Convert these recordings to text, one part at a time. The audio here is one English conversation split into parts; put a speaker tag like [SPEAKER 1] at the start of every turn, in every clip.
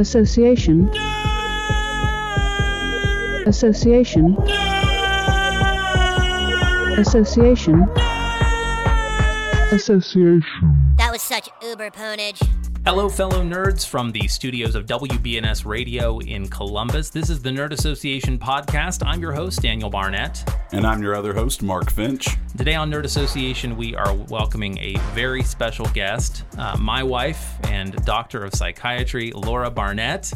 [SPEAKER 1] Association. Association. Association. Association.
[SPEAKER 2] That was such uber ponage.
[SPEAKER 3] Hello, fellow nerds from the studios of WBNS Radio in Columbus. This is the Nerd Association podcast. I'm your host, Daniel Barnett.
[SPEAKER 4] And I'm your other host, Mark Finch.
[SPEAKER 3] Today on Nerd Association, we are welcoming a very special guest, uh, my wife and doctor of psychiatry, Laura Barnett.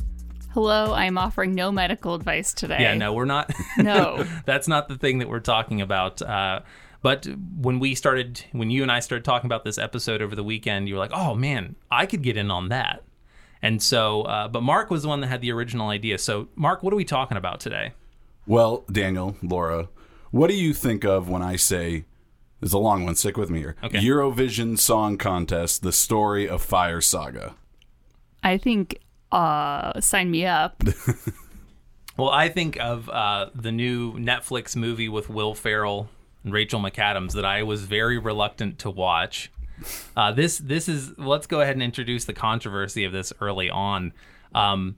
[SPEAKER 5] Hello, I'm offering no medical advice today.
[SPEAKER 3] Yeah, no, we're not.
[SPEAKER 5] No.
[SPEAKER 3] that's not the thing that we're talking about. Uh, but when we started, when you and I started talking about this episode over the weekend, you were like, "Oh man, I could get in on that." And so, uh, but Mark was the one that had the original idea. So, Mark, what are we talking about today?
[SPEAKER 4] Well, Daniel, Laura, what do you think of when I say, this is a long one, stick with me here.
[SPEAKER 3] Okay.
[SPEAKER 4] Eurovision Song Contest, the story of Fire Saga.
[SPEAKER 5] I think uh sign me up.
[SPEAKER 3] Well, I think of uh, the new Netflix movie with Will Ferrell and Rachel McAdams that I was very reluctant to watch. Uh, this this is let's go ahead and introduce the controversy of this early on. Um,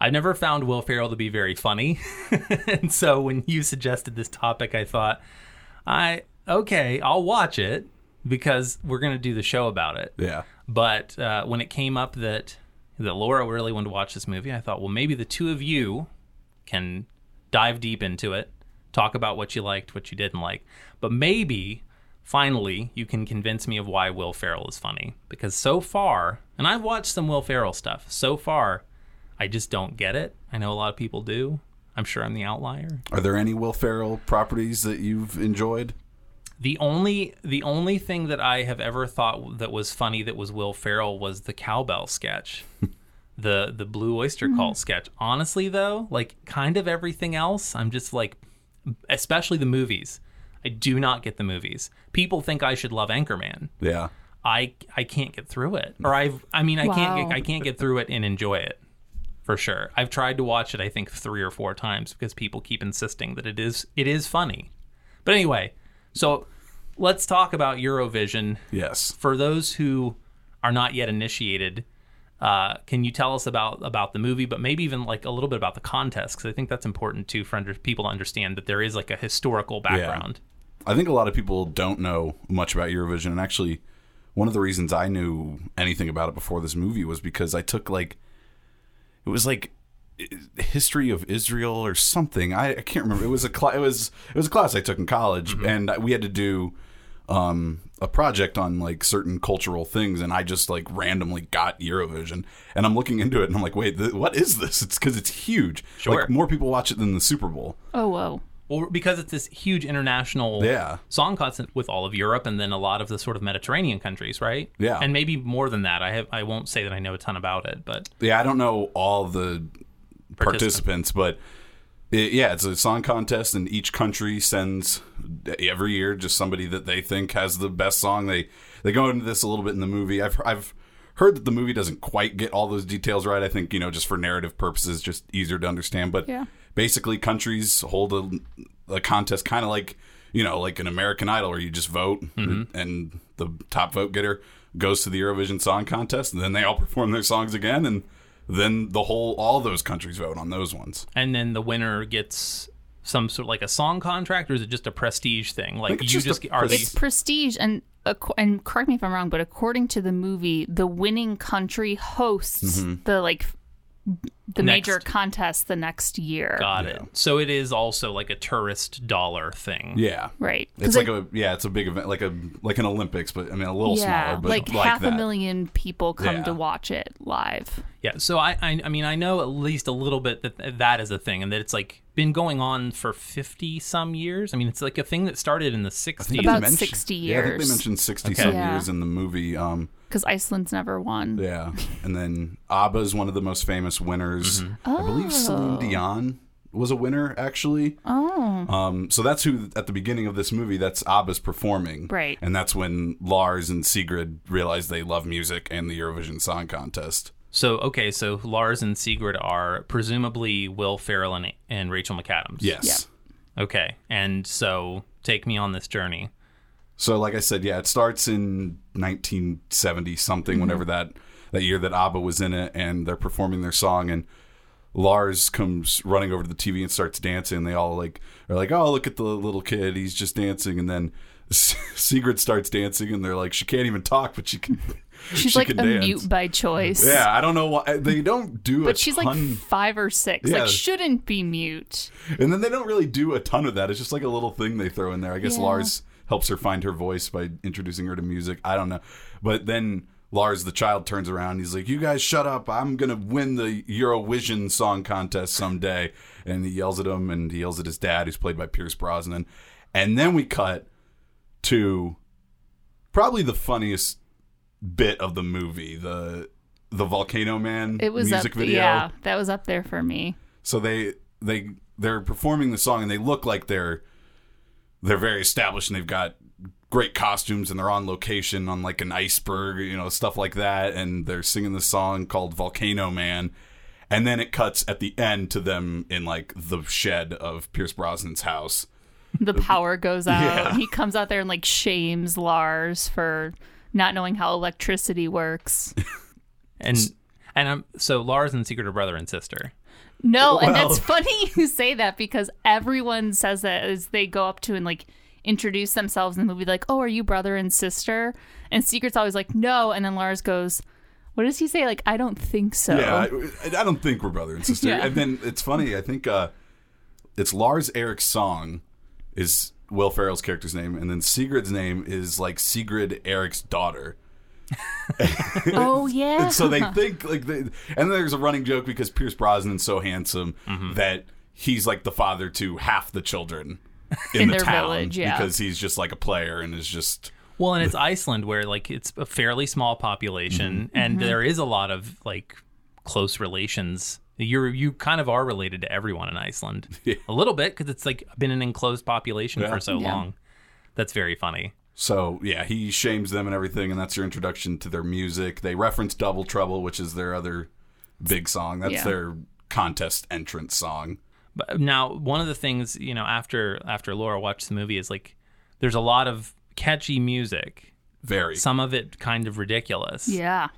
[SPEAKER 3] I've never found Will Ferrell to be very funny, and so when you suggested this topic, I thought, I okay, I'll watch it because we're going to do the show about it.
[SPEAKER 4] Yeah.
[SPEAKER 3] But uh, when it came up that that Laura really wanted to watch this movie, I thought, well, maybe the two of you can dive deep into it, talk about what you liked, what you didn't like, but maybe finally you can convince me of why Will Ferrell is funny because so far, and I've watched some Will Ferrell stuff, so far I just don't get it. I know a lot of people do. I'm sure I'm the outlier.
[SPEAKER 4] Are there any Will Ferrell properties that you've enjoyed?
[SPEAKER 3] The only the only thing that I have ever thought that was funny that was Will Ferrell was the cowbell sketch. the the Blue Oyster Cult mm-hmm. sketch. Honestly though, like kind of everything else, I'm just like especially the movies. I do not get the movies. People think I should love Anchorman.
[SPEAKER 4] Yeah.
[SPEAKER 3] I I can't get through it. Or I've I mean I can't get, I can't get through it and enjoy it. For sure. I've tried to watch it I think 3 or 4 times because people keep insisting that it is it is funny. But anyway, so let's talk about Eurovision
[SPEAKER 4] Yes.
[SPEAKER 3] for those who are not yet initiated. Uh, can you tell us about about the movie, but maybe even like a little bit about the contest? Because I think that's important too for under, people to understand that there is like a historical background.
[SPEAKER 4] I think a lot of people don't know much about Eurovision, and actually, one of the reasons I knew anything about it before this movie was because I took like it was like history of Israel or something. I, I can't remember. It was a cla- it was it was a class I took in college, and we had to do um, a project on like certain cultural things, and I just like randomly got Eurovision, and I'm looking into it, and I'm like, wait, th- what is this? It's because it's huge.
[SPEAKER 3] Sure.
[SPEAKER 4] Like more people watch it than the Super Bowl.
[SPEAKER 5] Oh whoa.
[SPEAKER 3] Well, because it's this huge international
[SPEAKER 4] Yeah.
[SPEAKER 3] song contest with all of Europe and then a lot of the sort of Mediterranean countries, right?
[SPEAKER 4] Yeah.
[SPEAKER 3] and maybe more than that. I have I won't say that I know a ton about it, but
[SPEAKER 4] Yeah, I don't know all the participants, but it, yeah, it's a song contest, and each country sends every year just somebody that they think has the best song. They they go into this a little bit in the movie. I've I've heard that the movie doesn't quite get all those details right. I think you know just for narrative purposes, just easier to understand. But
[SPEAKER 5] Yeah.
[SPEAKER 4] basically, countries hold a, a contest, kind of like you know like an American Idol, where you just vote, mm-hmm. and the top vote getter goes to the Eurovision Song Contest, and then they all perform their songs again, and then the whole all those countries vote on those ones.
[SPEAKER 3] and then the winner gets some sort of like a song contract, or is it just a prestige thing? Like you
[SPEAKER 4] just
[SPEAKER 3] just,
[SPEAKER 4] a
[SPEAKER 3] are
[SPEAKER 4] pres-
[SPEAKER 3] they
[SPEAKER 5] It's prestige and and correct me if I'm wrong, but according to the movie, the winning country hosts mm-hmm. the like the
[SPEAKER 3] Next.
[SPEAKER 5] major contest the next year.
[SPEAKER 3] got it? So it is also like a tourist dollar thing.
[SPEAKER 4] Yeah,
[SPEAKER 5] Right.
[SPEAKER 4] It's like
[SPEAKER 5] it-
[SPEAKER 4] a yeah, it's a big event, like a like an Olympics, but I mean a little
[SPEAKER 5] yeah,
[SPEAKER 4] smaller, but
[SPEAKER 5] like,
[SPEAKER 4] like,
[SPEAKER 5] half
[SPEAKER 4] that.
[SPEAKER 5] a million people come
[SPEAKER 4] Yeah.
[SPEAKER 5] to watch it live.
[SPEAKER 3] Yeah, so I, I, I mean, I know at least a little bit that that is a thing, and that it's like been going on for fifty some years. I mean, it's like a thing that started in the
[SPEAKER 4] I think
[SPEAKER 3] sixties.
[SPEAKER 5] About
[SPEAKER 4] mentioned-
[SPEAKER 5] 60
[SPEAKER 4] Yeah, I think they mentioned sixty
[SPEAKER 3] Okay.
[SPEAKER 4] some
[SPEAKER 5] Yeah.
[SPEAKER 4] years in the movie. Um,
[SPEAKER 5] Because Iceland's never won.
[SPEAKER 4] yeah, and then ABBA is one of the most famous winners. I believe Celine Dion was a winner actually.
[SPEAKER 5] Oh.
[SPEAKER 4] Um, so that's who at the beginning of this movie. That's ABBA's performing,
[SPEAKER 5] Right.
[SPEAKER 4] And that's when Lars and Sigrid realize they love music and the Eurovision Song Contest.
[SPEAKER 3] So okay, so Lars and Sigrid are presumably Will Ferrell and, and Rachel McAdams.
[SPEAKER 4] Yes.
[SPEAKER 3] Okay, and so take me on this journey.
[SPEAKER 4] So, like I said, yeah, it starts in 1970 something, mm-hmm. whenever that that year that ABBA was in it, and they're performing their song, and Lars comes running over to the TV and starts dancing. They all like are like, "Oh, look at the little kid, he's just dancing," and then Sigrid starts dancing, and they're like, "She can't even talk, but she can."
[SPEAKER 5] She's
[SPEAKER 4] she
[SPEAKER 5] like a
[SPEAKER 4] dance.
[SPEAKER 5] mute by choice.
[SPEAKER 4] Yeah, I don't know why uh, they don't do a
[SPEAKER 5] But she's like five or six.
[SPEAKER 4] Yeah.
[SPEAKER 5] Like shouldn't be mute.
[SPEAKER 4] and then they don't really do a ton of that. It's just like a little thing they throw in there. I guess
[SPEAKER 5] Yeah.
[SPEAKER 4] Lars helps her find her voice by introducing her to music. I don't know, but then Lars, the child, turns around. He's like, "You guys, shut up! I'm gonna win the Eurovision Song Contest someday." And he yells at him, and he yells at his dad, who's played by Pierce Brosnan. And then we cut to probably the funniest bit of the movie the the volcano man
[SPEAKER 5] It was
[SPEAKER 4] music
[SPEAKER 5] up
[SPEAKER 4] video
[SPEAKER 5] yeah, that was up there for me.
[SPEAKER 4] so they they they're performing the song and they look like they're they're very established and they've got great costumes and they're on location on like an iceberg you know stuff like that and they're singing the song called volcano man and then it cuts at the end to them in like the shed of pierce brosnan's house
[SPEAKER 5] The power goes out.
[SPEAKER 4] Yeah.
[SPEAKER 5] He comes out there and like shames Lars for not knowing how electricity works.
[SPEAKER 3] And and I'm so Lars and Sigrid are brother and sister.
[SPEAKER 5] No, and that's funny you say that because everyone says that as they go up to and like introduce themselves in the movie, like, "Oh, are you brother and sister?" And Sigrid's always like, "No," and then Lars goes, "What does he say?" Like, "I don't think so."
[SPEAKER 4] Yeah, I, I don't think we're brother and sister.
[SPEAKER 5] Yeah.
[SPEAKER 4] And then it's funny. I think uh, it's Lars Erickssong is Will Ferrell's character's name, and then Sigrid's name is like Sigrid Eric's daughter.
[SPEAKER 5] oh yeah.
[SPEAKER 4] And so they think like, they, and then there's a running joke because Pierce Brosnan's so handsome
[SPEAKER 5] Mm-hmm.
[SPEAKER 4] that he's like the father to half the children in,
[SPEAKER 5] In
[SPEAKER 4] the
[SPEAKER 5] their
[SPEAKER 4] town
[SPEAKER 5] village, yeah.
[SPEAKER 4] because he's just like a player and is just
[SPEAKER 3] Well, and it's Iceland where like it's a fairly small population
[SPEAKER 4] Mm-hmm.
[SPEAKER 3] and there is a lot of like close relations. You're you kind of are related to everyone in Iceland. A little bit cuz it's like been an enclosed population
[SPEAKER 4] Yeah.
[SPEAKER 3] for so
[SPEAKER 5] Yeah.
[SPEAKER 3] long. That's very funny.
[SPEAKER 4] So yeah, he shames them and everything, and that's your introduction to their music. They reference "Double Trouble," which is their other big song. That's
[SPEAKER 5] Yeah.
[SPEAKER 4] their contest entrance song.
[SPEAKER 3] But now one of the things, you know, after after Laura watched the movie is like there's a lot of catchy music.
[SPEAKER 4] Very.
[SPEAKER 3] Some of it kind of ridiculous.
[SPEAKER 5] yeah.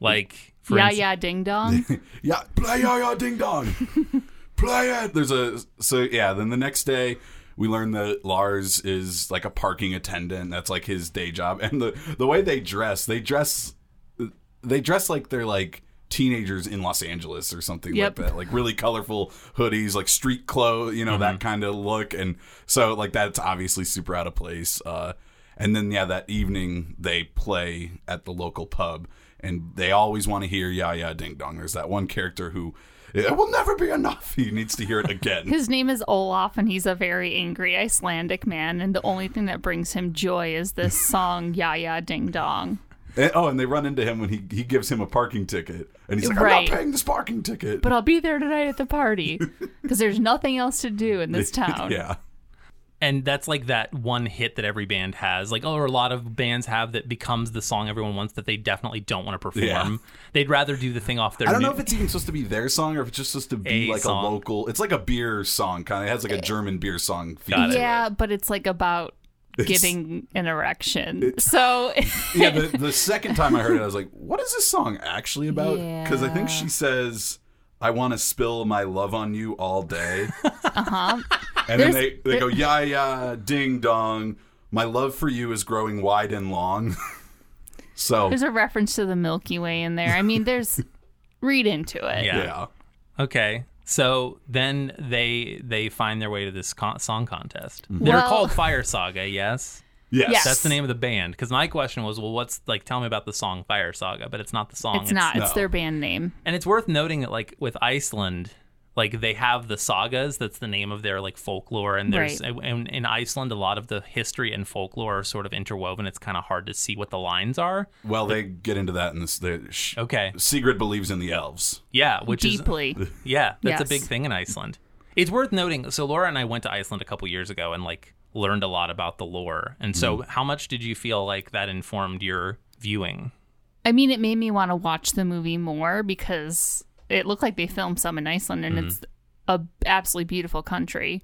[SPEAKER 3] Like for
[SPEAKER 5] Yeah,
[SPEAKER 3] instance-
[SPEAKER 5] yeah, ding dong.
[SPEAKER 4] yeah, play ya ya ding dong, play it. There's a so yeah. Then the next day. We learn that Lars is like a parking attendant. That's like his day job. And the the way they dress, they dress they dress like they're like teenagers in Los Angeles or something
[SPEAKER 5] Yep.
[SPEAKER 4] like that. Like really colorful hoodies, like street clothes, you know, that kind of look. And so like that's obviously super out of place. Uh and then yeah, that evening they play at the local pub and they always want to hear Ya Ya Ding Dong. There's that one character who it will never be enough. He needs to hear it again.
[SPEAKER 5] His name is Olaf, and he's a very angry Icelandic man. And the only thing that brings him joy is this song, "Ya Ya Ding Dong."
[SPEAKER 4] And- oh, and they run into him when he he gives him a parking ticket, and he's like, "I'm
[SPEAKER 5] Right.
[SPEAKER 4] not paying this parking ticket."
[SPEAKER 5] But I'll be there tonight at the party because there's nothing else to do in this town.
[SPEAKER 4] yeah,
[SPEAKER 3] and that's like that one hit that every band has like or a lot of bands have that becomes the song everyone wants that they definitely don't want to perform
[SPEAKER 4] Yeah.
[SPEAKER 3] they'd rather do the thing off their
[SPEAKER 4] I don't know if it's even supposed to be their song or if it's just supposed to be
[SPEAKER 3] A
[SPEAKER 4] like
[SPEAKER 3] song.
[SPEAKER 4] a local. It's like a beer song, kind of. It has like a German beer song. feel
[SPEAKER 3] Got it.
[SPEAKER 5] Yeah, but it's like about
[SPEAKER 4] It's-
[SPEAKER 5] getting an erection. So
[SPEAKER 4] yeah, the, the second time I heard it, I was like, "What is this song actually about?" Because I think she says, "I want to spill my love on you all day,"
[SPEAKER 5] uh-huh.
[SPEAKER 4] And then they they go, "Yeah, yeah, ding dong, my love for you is growing wide and long." so
[SPEAKER 5] there's a reference to the Milky Way in there. I mean, there's read into it.
[SPEAKER 3] Yeah.
[SPEAKER 4] yeah,
[SPEAKER 3] okay so then they they find their way to this con- song contest mm-hmm. they're
[SPEAKER 5] Well-
[SPEAKER 3] called fire saga yes
[SPEAKER 4] yes,
[SPEAKER 5] Yes.
[SPEAKER 3] that's the name of the band because my question was well what's like tell me about the song fire saga but it's not the song
[SPEAKER 5] It's not. It's
[SPEAKER 4] no.
[SPEAKER 5] their band name.
[SPEAKER 3] and it's worth noting that like with iceland like they have the sagas that's the name of their like folklore and there's in, in iceland a lot of the history and folklore are sort of interwoven it's kind of hard to see what the lines are
[SPEAKER 4] Well, they get into that in this. The, sh-
[SPEAKER 3] okay
[SPEAKER 4] Sigrid believes in the elves.
[SPEAKER 3] yeah which is
[SPEAKER 5] Deeply.
[SPEAKER 3] Yeah, that's a big thing in Iceland. It's worth noting. So Laura and I went to Iceland a couple years ago and like learned a lot about the lore. And so,
[SPEAKER 5] Mm.
[SPEAKER 3] how much did you feel like that informed your viewing?
[SPEAKER 5] I mean, it made me want to watch the movie more because it looked like they filmed some in Iceland, and it's a absolutely beautiful country.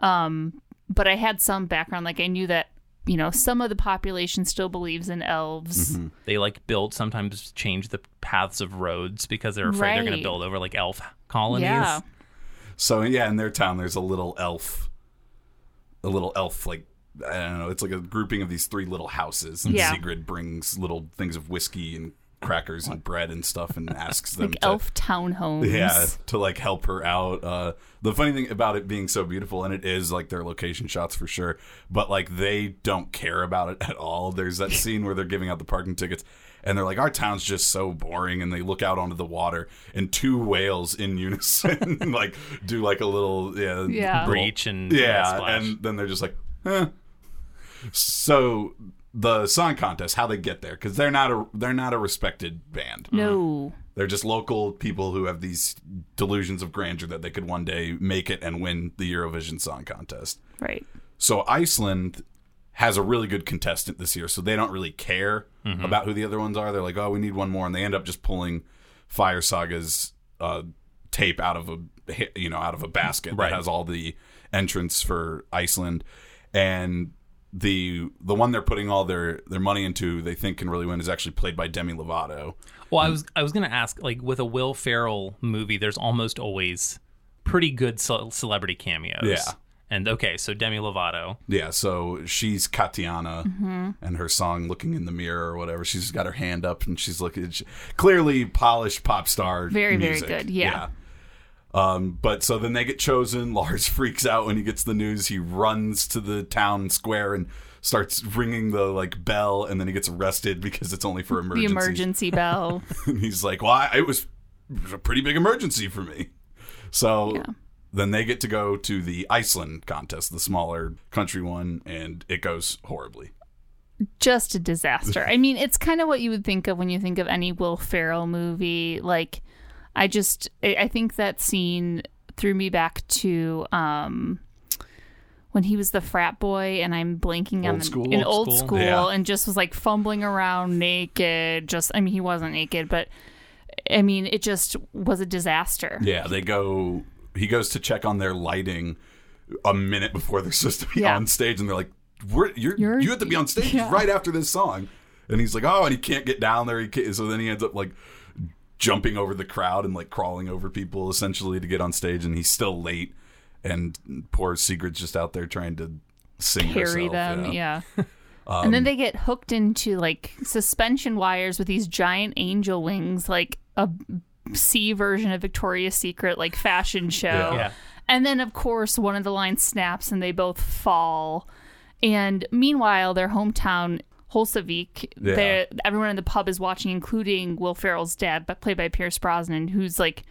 [SPEAKER 5] Um, but I had some background, like I knew that you know, some of the population still believes in elves.
[SPEAKER 4] Mm-hmm.
[SPEAKER 3] They like build sometimes change the paths of roads because they're afraid they're going to build over like elf colonies.
[SPEAKER 5] Yeah.
[SPEAKER 4] So yeah, in their town, there's a little elf, a little elf like I don't know. It's like a grouping of these three little houses, and
[SPEAKER 5] Yeah.
[SPEAKER 4] Sigrid brings little things of whiskey and crackers and bread and stuff, and asks them
[SPEAKER 5] Like
[SPEAKER 4] to
[SPEAKER 5] elf townhomes.
[SPEAKER 4] yeah to like help her out. Uh, the funny thing about it being so beautiful, and it is like their location shots for sure, but like they don't care about it at all. There's that scene where they're giving out the parking tickets. And they're like, our town's just so boring. And they look out onto the water, and two whales in unison, like, do like a little, yeah,
[SPEAKER 5] Yeah.
[SPEAKER 3] Breach and
[SPEAKER 4] yeah,
[SPEAKER 3] splash.
[SPEAKER 4] and then they're just like, eh. So the song contest, how they get there, because they're not a they're not a respected band.
[SPEAKER 5] No.
[SPEAKER 4] They're just local people who have these delusions of grandeur that they could one day make it and win the Eurovision Song Contest.
[SPEAKER 5] Right.
[SPEAKER 4] So Iceland has a really good contestant this year, so they don't really care about who the other ones are. They're like, oh, we need one more, and they end up just pulling Fire Saga's uh, tape out of a you know out of a basket
[SPEAKER 3] Right.
[SPEAKER 4] that has all the entrants for Iceland, and the the one they're putting all their their money into, they think can really win, is actually played by Demi Lovato.
[SPEAKER 3] Well, I was I was going to ask like with a Will Ferrell movie, there's almost always pretty good ce- celebrity cameos.
[SPEAKER 4] Yeah.
[SPEAKER 3] And okay, so Demi Lovato.
[SPEAKER 4] Yeah, so she's Katiana,
[SPEAKER 5] Mm-hmm.
[SPEAKER 4] and her song "Looking in the Mirror" or whatever. She's got her hand up and she's looking. She, clearly polished pop star.
[SPEAKER 5] Very, very
[SPEAKER 4] music.
[SPEAKER 5] good, yeah.
[SPEAKER 4] Um, but so then they get chosen. Lars freaks out when he gets the news. He runs to the town square and starts ringing the like bell, and then he gets arrested because it's only for
[SPEAKER 5] emergency.
[SPEAKER 4] The
[SPEAKER 5] emergency bell.
[SPEAKER 4] and he's like, "Well, I, it was a pretty big emergency for me." So
[SPEAKER 5] Yeah.
[SPEAKER 4] then they get to go to the Iceland contest, the smaller country one, and it goes horribly.
[SPEAKER 5] just a disaster. I mean, it's kind of what you would think of when you think of any Will Ferrell movie. Like, I just, I I think that scene threw me back to um, when he was the frat boy, and I'm blanking on the,
[SPEAKER 4] school?
[SPEAKER 5] in
[SPEAKER 3] Old
[SPEAKER 5] old
[SPEAKER 3] school?
[SPEAKER 5] school,
[SPEAKER 4] Yeah.
[SPEAKER 5] and just was like fumbling around naked. Just, I mean, he wasn't naked, but I mean, it just was a disaster.
[SPEAKER 4] Yeah, they go. He goes to check on their lighting a minute before they're supposed to be
[SPEAKER 5] Yeah.
[SPEAKER 4] on stage, and they're like, We're, "You're,
[SPEAKER 5] You're-
[SPEAKER 4] you have to be on stage
[SPEAKER 5] Yeah.
[SPEAKER 4] right after this song." And he's like, "Oh," and he can't get down there. He can't, so then he ends up like jumping over the crowd and like crawling over people essentially to get on stage, and he's still late. And poor Sigrid's just out there trying to sing
[SPEAKER 5] carry
[SPEAKER 4] herself,
[SPEAKER 5] them.
[SPEAKER 4] yeah.
[SPEAKER 5] Yeah. and then they get hooked into like suspension wires with these giant angel wings, like a C version of Victoria's Secret, like fashion show.
[SPEAKER 3] Yeah.
[SPEAKER 5] And then, of course, one of the lines snaps and they both fall. And meanwhile, their hometown, Húsavík,
[SPEAKER 4] Yeah.
[SPEAKER 5] everyone in the pub is watching, including Will Ferrell's dad, but played by Pierce Brosnan, who's like,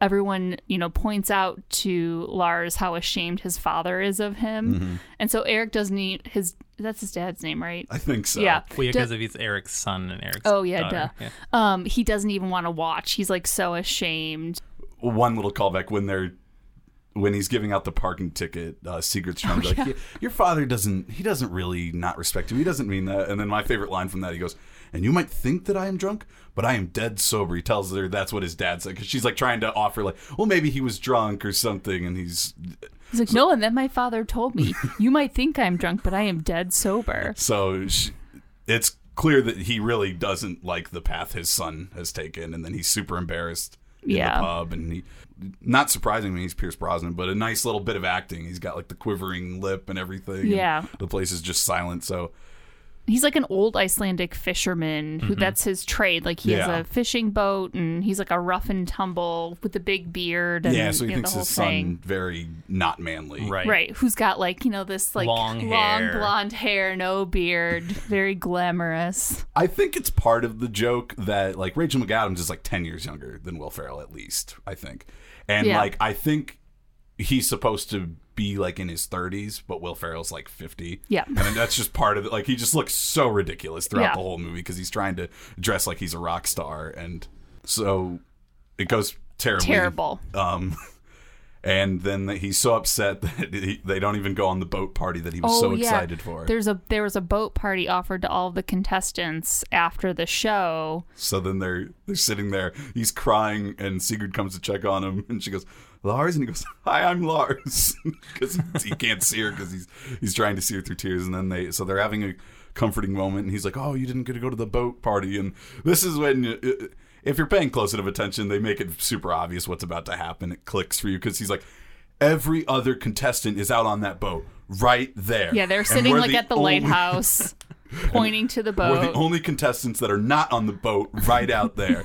[SPEAKER 5] everyone, you know, points out to Lars how ashamed his father is of him.
[SPEAKER 4] Mm-hmm.
[SPEAKER 5] And so Eric doesn't eat his, that's his dad's name, right?
[SPEAKER 4] I think so.
[SPEAKER 5] Yeah.
[SPEAKER 3] Well, yeah, because of he's Eric's son and Eric's.
[SPEAKER 5] Oh yeah,
[SPEAKER 3] daughter.
[SPEAKER 5] duh.
[SPEAKER 3] Yeah.
[SPEAKER 5] Um, he doesn't even want to watch. He's like so ashamed.
[SPEAKER 4] one little callback when they're when he's giving out the parking ticket, uh, trying to be like, "Yeah, your father doesn't, he doesn't really not respect you. He doesn't mean that. And then my favorite line from that, he goes, and you might think that I am drunk, but I am dead sober. He tells her that's what his dad said. Cause she's like trying to offer like, well, maybe he was drunk or something. And he's,
[SPEAKER 5] He's like, no, and then my father told me, you might think I'm drunk, but I am dead sober.
[SPEAKER 4] so she, it's clear that he really doesn't like the path his son has taken. And then he's super embarrassed in
[SPEAKER 5] Yeah.
[SPEAKER 4] the pub. And he, not surprisingly, he's Pierce Brosnan, but a nice little bit of acting. He's got like the quivering lip and everything. and
[SPEAKER 5] Yeah.
[SPEAKER 4] the place is just silent. So
[SPEAKER 5] He's like an old Icelandic fisherman who that's his trade. Like he
[SPEAKER 4] Mm-hmm. Yeah.
[SPEAKER 5] has a fishing boat and he's like a rough and tumble with a big beard and
[SPEAKER 4] yeah, so he
[SPEAKER 5] you know,
[SPEAKER 4] thinks
[SPEAKER 5] the
[SPEAKER 4] his
[SPEAKER 5] thing.
[SPEAKER 4] son very not manly.
[SPEAKER 3] Right.
[SPEAKER 5] Right, who's got like you know this like
[SPEAKER 3] Long hair.
[SPEAKER 5] blonde hair, no beard, very glamorous.
[SPEAKER 4] I think it's part of the joke that like Rachel McAdams is like ten years younger than Will Ferrell, at least I think, and
[SPEAKER 5] Yeah.
[SPEAKER 4] like I think he's supposed to be like in his thirties, but Will Ferrell's like fifty.
[SPEAKER 5] Yeah.
[SPEAKER 4] and that's just part of it. Like he just looks so ridiculous throughout
[SPEAKER 5] Yeah.
[SPEAKER 4] the whole movie because he's trying to dress like he's a rock star, and so it goes terribly.
[SPEAKER 5] Terrible.
[SPEAKER 4] Um, And then he's so upset that he, they don't even go on the boat party that he was
[SPEAKER 5] Oh,
[SPEAKER 4] so
[SPEAKER 5] yeah.
[SPEAKER 4] excited for.
[SPEAKER 5] There's a there was a boat party offered to all of the contestants after the show.
[SPEAKER 4] So then they're they're sitting there. He's crying, and Sigrid comes to check on him, and she goes, "Lars," and he goes, "Hi, I'm Lars," because he can't see her because he's he's trying to see her through tears. And then they so they're having a comforting moment, and he's like, "Oh, you didn't get to go to the boat party," and this is when. You, if you're paying close enough attention, they make it super obvious what's about to happen. It clicks for you because he's like, every other contestant is out on that boat right there.
[SPEAKER 5] Yeah, they're sitting like at the
[SPEAKER 4] only-
[SPEAKER 5] lighthouse, pointing to the boat.
[SPEAKER 4] We're the only contestants that are not on the boat right out there.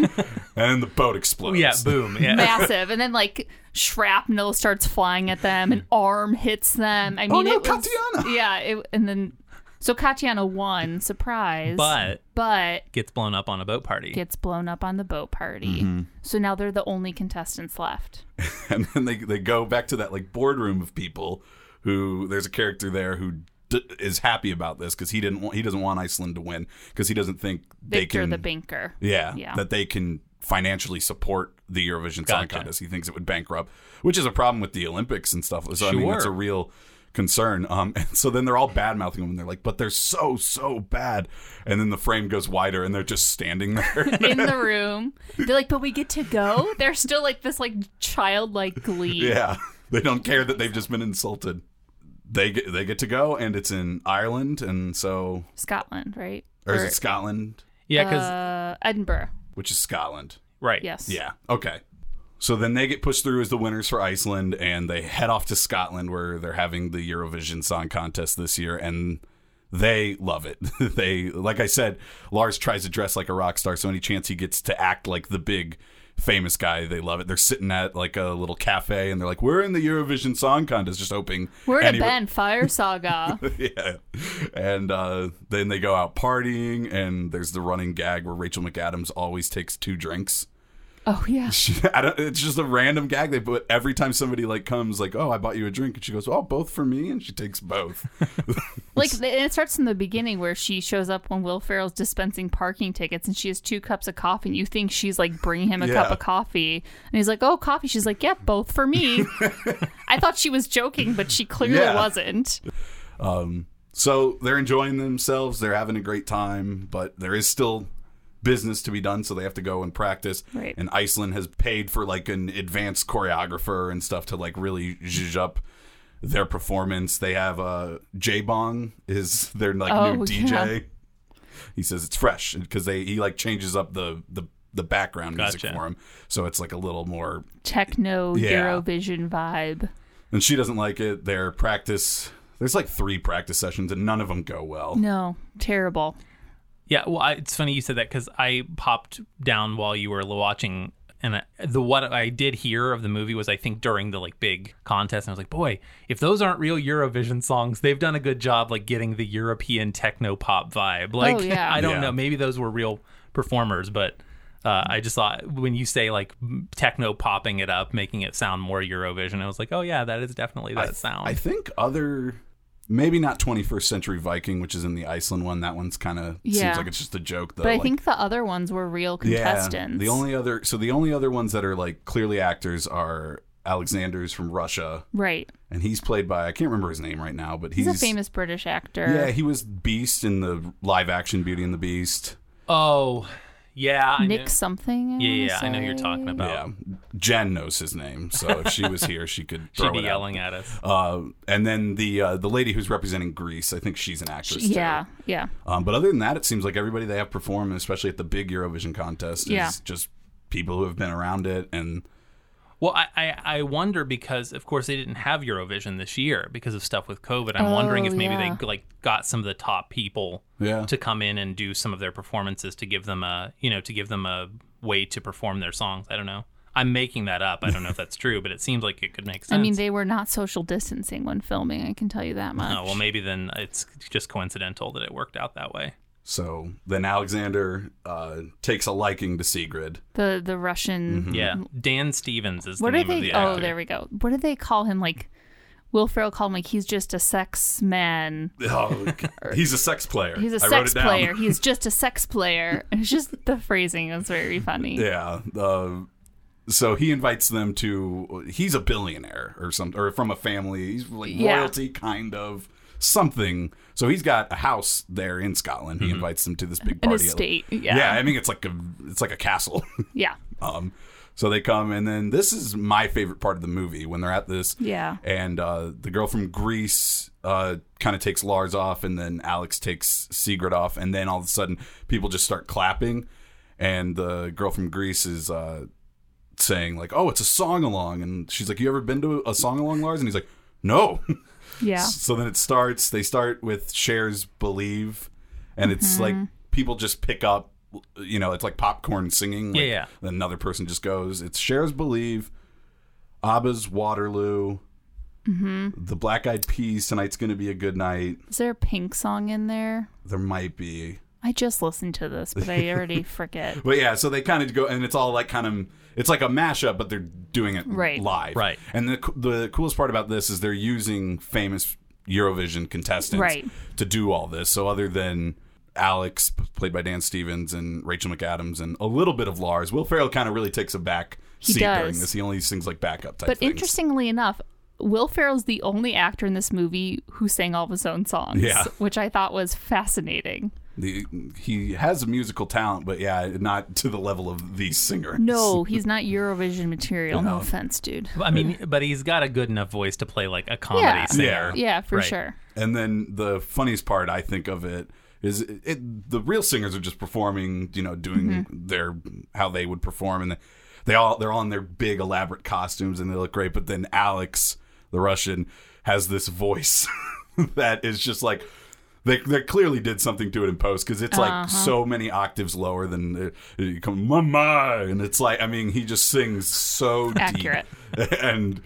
[SPEAKER 4] And the boat explodes.
[SPEAKER 3] yeah, boom. Yeah.
[SPEAKER 5] Massive, and then like shrapnel starts flying at them, an arm hits them. I mean,
[SPEAKER 4] Oh, no,
[SPEAKER 5] it was,
[SPEAKER 4] Katiana!
[SPEAKER 5] Yeah, it, and then so Katiana won, surprise,
[SPEAKER 3] But
[SPEAKER 5] but
[SPEAKER 3] gets blown up on a boat party.
[SPEAKER 5] gets blown up on the boat party.
[SPEAKER 4] Mm-hmm.
[SPEAKER 5] So now they're the only contestants left.
[SPEAKER 4] and then they they go back to that like boardroom of people who there's a character there who d- is happy about this because he didn't want, he doesn't want Iceland to win because he doesn't think they can
[SPEAKER 5] the banker.
[SPEAKER 4] yeah,
[SPEAKER 5] Yeah.
[SPEAKER 4] that they can financially support the Eurovision Song
[SPEAKER 3] Gotcha.
[SPEAKER 4] Contest. He thinks it would bankrupt, which is a problem with the Olympics and stuff. So I mean,
[SPEAKER 3] Sure.
[SPEAKER 4] it's a real concern. Um, and so then they're all bad mouthing them, and they're like, "But they're so so bad." And then the frame goes wider, and they're just standing there.
[SPEAKER 5] in the room. They're like, but we get to go. They're still like this, like childlike glee.
[SPEAKER 4] Yeah, they don't care that they've just been insulted. They get they get to go, and it's in Ireland, and so
[SPEAKER 5] Scotland, right?
[SPEAKER 4] or is it Scotland?
[SPEAKER 3] yeah, because
[SPEAKER 5] uh, Edinburgh?
[SPEAKER 4] Which is Scotland.
[SPEAKER 3] right.
[SPEAKER 5] Yes.
[SPEAKER 4] Yeah. Okay. So then they get pushed through as the winners for Iceland, and they head off to Scotland where they're having the Eurovision Song Contest this year, and they love it. they, like I said, Lars tries to dress like a rock star, so any chance he gets to act like the big famous guy, they love it. They're sitting at like a little cafe, and they're like, "We're in the Eurovision Song Contest," just hoping
[SPEAKER 5] We're in a band, Fire Saga.
[SPEAKER 4] yeah. And uh, then they go out partying, and there's the running gag where Rachel McAdams always takes two drinks.
[SPEAKER 5] Oh yeah.
[SPEAKER 4] She, I don't, it's just a random gag they put every time somebody like comes like, "Oh, I bought you a drink," and she goes, "Oh, both for me," and she takes both.
[SPEAKER 5] Like and it starts in the beginning where she shows up when Will Ferrell's dispensing parking tickets and she has two cups of coffee and you think she's like bringing him a cup of coffee and he's like, "Oh, coffee." She's like, "Yep, both for me." I thought she was joking, but she clearly
[SPEAKER 4] Yeah.
[SPEAKER 5] wasn't.
[SPEAKER 4] Um, so they're enjoying themselves, they're having a great time, but there is still business to be done, so they have to go and practice.
[SPEAKER 5] Right.
[SPEAKER 4] And Iceland has paid for like an advanced choreographer and stuff to like really zhuzh up their performance. They have uh J Bong is their like
[SPEAKER 5] Oh,
[SPEAKER 4] new DJ.
[SPEAKER 5] yeah.
[SPEAKER 4] He says it's fresh because they he like changes up the the the background music for him, so it's like a little more
[SPEAKER 5] Techno
[SPEAKER 4] Yeah.
[SPEAKER 5] Eurovision vibe.
[SPEAKER 4] and she doesn't like it. Their practice, there's like three practice sessions, and none of them go well.
[SPEAKER 5] No, terrible.
[SPEAKER 3] Yeah, well, I, it's funny you said that because I popped down while you were watching, and I, the what I did hear of the movie was I think during the like big contest, and I was like, boy, if those aren't real Eurovision songs, they've done a good job like getting the European techno pop vibe. Like,
[SPEAKER 5] yeah.
[SPEAKER 3] I don't
[SPEAKER 4] Yeah.
[SPEAKER 3] know, maybe those were real performers, but. Uh, I just thought when you say like techno popping it up, making it sound more Eurovision, I was like, oh yeah, that is definitely that
[SPEAKER 4] I,
[SPEAKER 3] sound.
[SPEAKER 4] I think other, maybe not 21st Century Viking, which is in the Iceland one. That one's kind of
[SPEAKER 5] Yeah.
[SPEAKER 4] seems like it's just a joke though.
[SPEAKER 5] But I
[SPEAKER 4] like-
[SPEAKER 5] think the other ones were real contestants.
[SPEAKER 4] The only other, so the only other ones that are like clearly actors are Alexander's from Russia,
[SPEAKER 5] right.
[SPEAKER 4] and he's played by I can't remember his name right now, but he's,
[SPEAKER 5] He's, a famous British actor.
[SPEAKER 4] Yeah, he was Beast in the live action Beauty and the Beast.
[SPEAKER 3] oh, yeah, I
[SPEAKER 5] Nick
[SPEAKER 3] know-
[SPEAKER 5] something.
[SPEAKER 3] Yeah, yeah, I know who you're talking about.
[SPEAKER 4] Yeah, Jen knows his name, so if she was here, she could throw
[SPEAKER 3] She'd be
[SPEAKER 4] it out.
[SPEAKER 3] at us.
[SPEAKER 4] Uh, and then the uh, the lady who's representing Greece, I think she's an actress. too.
[SPEAKER 5] Yeah, yeah.
[SPEAKER 4] Um, but other than that, it seems like everybody they have perform, especially at the big Eurovision contest, is
[SPEAKER 5] Yeah.
[SPEAKER 4] just people who have been around it. And
[SPEAKER 3] Well, I, I, I wonder because, of course, they didn't have Eurovision this year because of stuff with COVID. I'm wondering
[SPEAKER 5] Oh,
[SPEAKER 3] if maybe
[SPEAKER 5] yeah.
[SPEAKER 3] they like got some of the top people
[SPEAKER 4] Yeah.
[SPEAKER 3] to come in and do some of their performances to give them a, you know, to give them a way to perform their songs. I don't know. I'm making that up. I don't know if that's true, but it seems like it could make sense.
[SPEAKER 5] I mean, they were not social distancing when filming. I can tell you that much.
[SPEAKER 3] Oh, well, maybe then it's just coincidental that it worked out that way.
[SPEAKER 4] So then Alexander uh, takes a liking to Sigrid.
[SPEAKER 5] the the Russian.
[SPEAKER 3] Yeah. Dan Stevens is
[SPEAKER 5] What
[SPEAKER 3] the
[SPEAKER 5] do
[SPEAKER 3] name
[SPEAKER 5] they?
[SPEAKER 3] of the
[SPEAKER 5] oh, there we go. What do they call him? Like Will Ferrell called him like he's just a sex man.
[SPEAKER 4] Oh, he's a sex player.
[SPEAKER 5] He's a
[SPEAKER 4] I wrote
[SPEAKER 5] sex
[SPEAKER 4] it down.
[SPEAKER 5] player. He's just a sex player. It's just the phrasing is very funny.
[SPEAKER 4] Yeah. Uh, so he invites them to. He's a billionaire or something, or from a family. He's like
[SPEAKER 5] Yeah.
[SPEAKER 4] royalty, kind of something. So he's got a house there in Scotland. He invites them to this big
[SPEAKER 5] An
[SPEAKER 4] party.
[SPEAKER 5] estate.
[SPEAKER 4] Yeah.
[SPEAKER 5] Yeah.
[SPEAKER 4] I mean it's like a it's like a castle.
[SPEAKER 5] Yeah.
[SPEAKER 4] um, so they come, and then this is my favorite part of the movie when they're at this.
[SPEAKER 5] Yeah.
[SPEAKER 4] And uh, the girl from Greece uh, kind of takes Lars off, and then Alex takes Sigrid off, and then all of a sudden people just start clapping, and the girl from Greece is uh, saying like, "Oh, it's a song along," and she's like, "You ever been to a song along, Lars?" And he's like, "No."
[SPEAKER 5] Yeah.
[SPEAKER 4] So then it starts. They start with Cher's "Believe," and it's
[SPEAKER 5] Mm-hmm.
[SPEAKER 4] like people just pick up. You know, it's like popcorn singing. like,
[SPEAKER 3] Yeah, yeah.
[SPEAKER 4] Then another person just goes. It's Cher's "Believe," ABBA's "Waterloo,"
[SPEAKER 5] Mm-hmm.
[SPEAKER 4] the Black Eyed Peas. Tonight's going to be a good night.
[SPEAKER 5] Is there a pink song in there?
[SPEAKER 4] There might be,
[SPEAKER 5] I just listened to this, but I already forget.
[SPEAKER 4] but yeah. So they kind of go, and it's all like kind of. It's like a mashup, but they're doing it
[SPEAKER 5] Right.
[SPEAKER 4] live.
[SPEAKER 3] Right.
[SPEAKER 4] And the the coolest part about this is they're using famous Eurovision contestants
[SPEAKER 5] Right.
[SPEAKER 4] to do all this. So other than Alex, played by Dan Stevens, and Rachel McAdams, and a little bit of Lars, Will Ferrell kind of really takes a back
[SPEAKER 5] He
[SPEAKER 4] seat
[SPEAKER 5] does.
[SPEAKER 4] during this. He only sings like backup type.
[SPEAKER 5] But
[SPEAKER 4] things.
[SPEAKER 5] interestingly enough, Will Ferrell's the only actor in this movie who sang all of his own songs,
[SPEAKER 4] Yeah.
[SPEAKER 5] which I thought was fascinating.
[SPEAKER 4] The, he has a musical talent, but yeah, not to the level of these singers.
[SPEAKER 5] No, he's not Eurovision material. No
[SPEAKER 4] No.
[SPEAKER 5] offense, dude.
[SPEAKER 3] I mean, but he's got a good enough voice to play like a comedy
[SPEAKER 5] Yeah.
[SPEAKER 3] singer.
[SPEAKER 5] Yeah, yeah for
[SPEAKER 3] Right.
[SPEAKER 5] sure.
[SPEAKER 4] And then the funniest part I think of it is it, the real singers are just performing, you know, doing
[SPEAKER 5] Mm-hmm.
[SPEAKER 4] their how they would perform, and they all they're all in their big elaborate costumes and they look great. But then Alex, the Russian, has this voice that is just like. They, they clearly did something to it in post because it's like
[SPEAKER 5] Uh-huh.
[SPEAKER 4] so many octaves lower than you come mama and it's like I mean he just sings so
[SPEAKER 5] Accurate.
[SPEAKER 4] deep and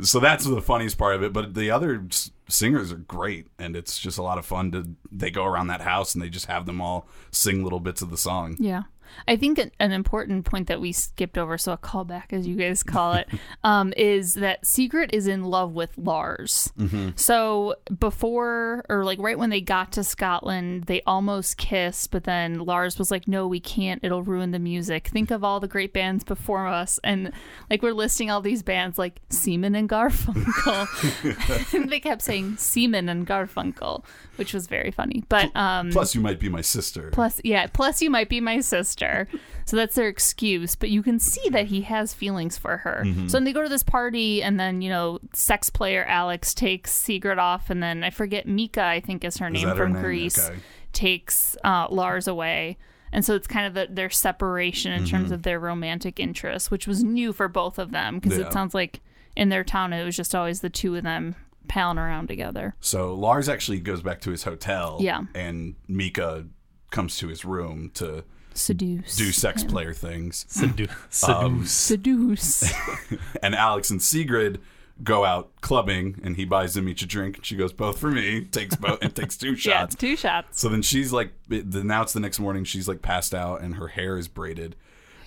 [SPEAKER 4] so that's the funniest part of it but the other singers are great and it's just a lot of fun to they go around that house and they just have them all sing little bits of the song
[SPEAKER 5] Yeah. I think an- an important point that we skipped over, so a callback as you guys call it, um, is that Sigrid is in love with Lars. So before, or like right when they got to Scotland, they almost kissed, but then Lars was like, no, we can't. It'll ruin the music. Think of all the great bands before us. And like we're listing all these bands like Seaman and Garfunkel. and they kept saying Seaman and Garfunkel, which was very funny. But um,
[SPEAKER 4] plus you might be my sister
[SPEAKER 5] Plus, yeah, plus you might be my sister. So that's their excuse, but you can see that he has feelings for her.
[SPEAKER 4] Mm-hmm.
[SPEAKER 5] So then they go to this party, and then, you know, sex player Alex takes Sigrid off, and then I forget, Mika, I think is her name
[SPEAKER 4] that her
[SPEAKER 5] from
[SPEAKER 4] name?
[SPEAKER 5] Greece,
[SPEAKER 4] Okay.
[SPEAKER 5] takes uh, Lars away. And so it's kind of the, their separation in
[SPEAKER 4] Mm-hmm.
[SPEAKER 5] terms of their romantic interests, which was new for both of them because
[SPEAKER 4] Yeah.
[SPEAKER 5] it sounds like in their town it was just always the two of them palling around together.
[SPEAKER 4] so Lars actually goes back to his hotel
[SPEAKER 5] Yeah.
[SPEAKER 4] and Mika comes to his room to
[SPEAKER 5] Seduce.
[SPEAKER 4] do sex
[SPEAKER 5] him.
[SPEAKER 4] player things
[SPEAKER 3] Sedu-
[SPEAKER 4] Um,
[SPEAKER 3] seduce.
[SPEAKER 5] Seduce.
[SPEAKER 4] and Alex and Sigrid go out clubbing and he buys them each a drink and she goes both for me takes both and takes two
[SPEAKER 5] yeah,
[SPEAKER 4] shots
[SPEAKER 5] it's two shots.
[SPEAKER 4] So then she's like, the- now it's the next morning. She's like passed out and her hair is braided.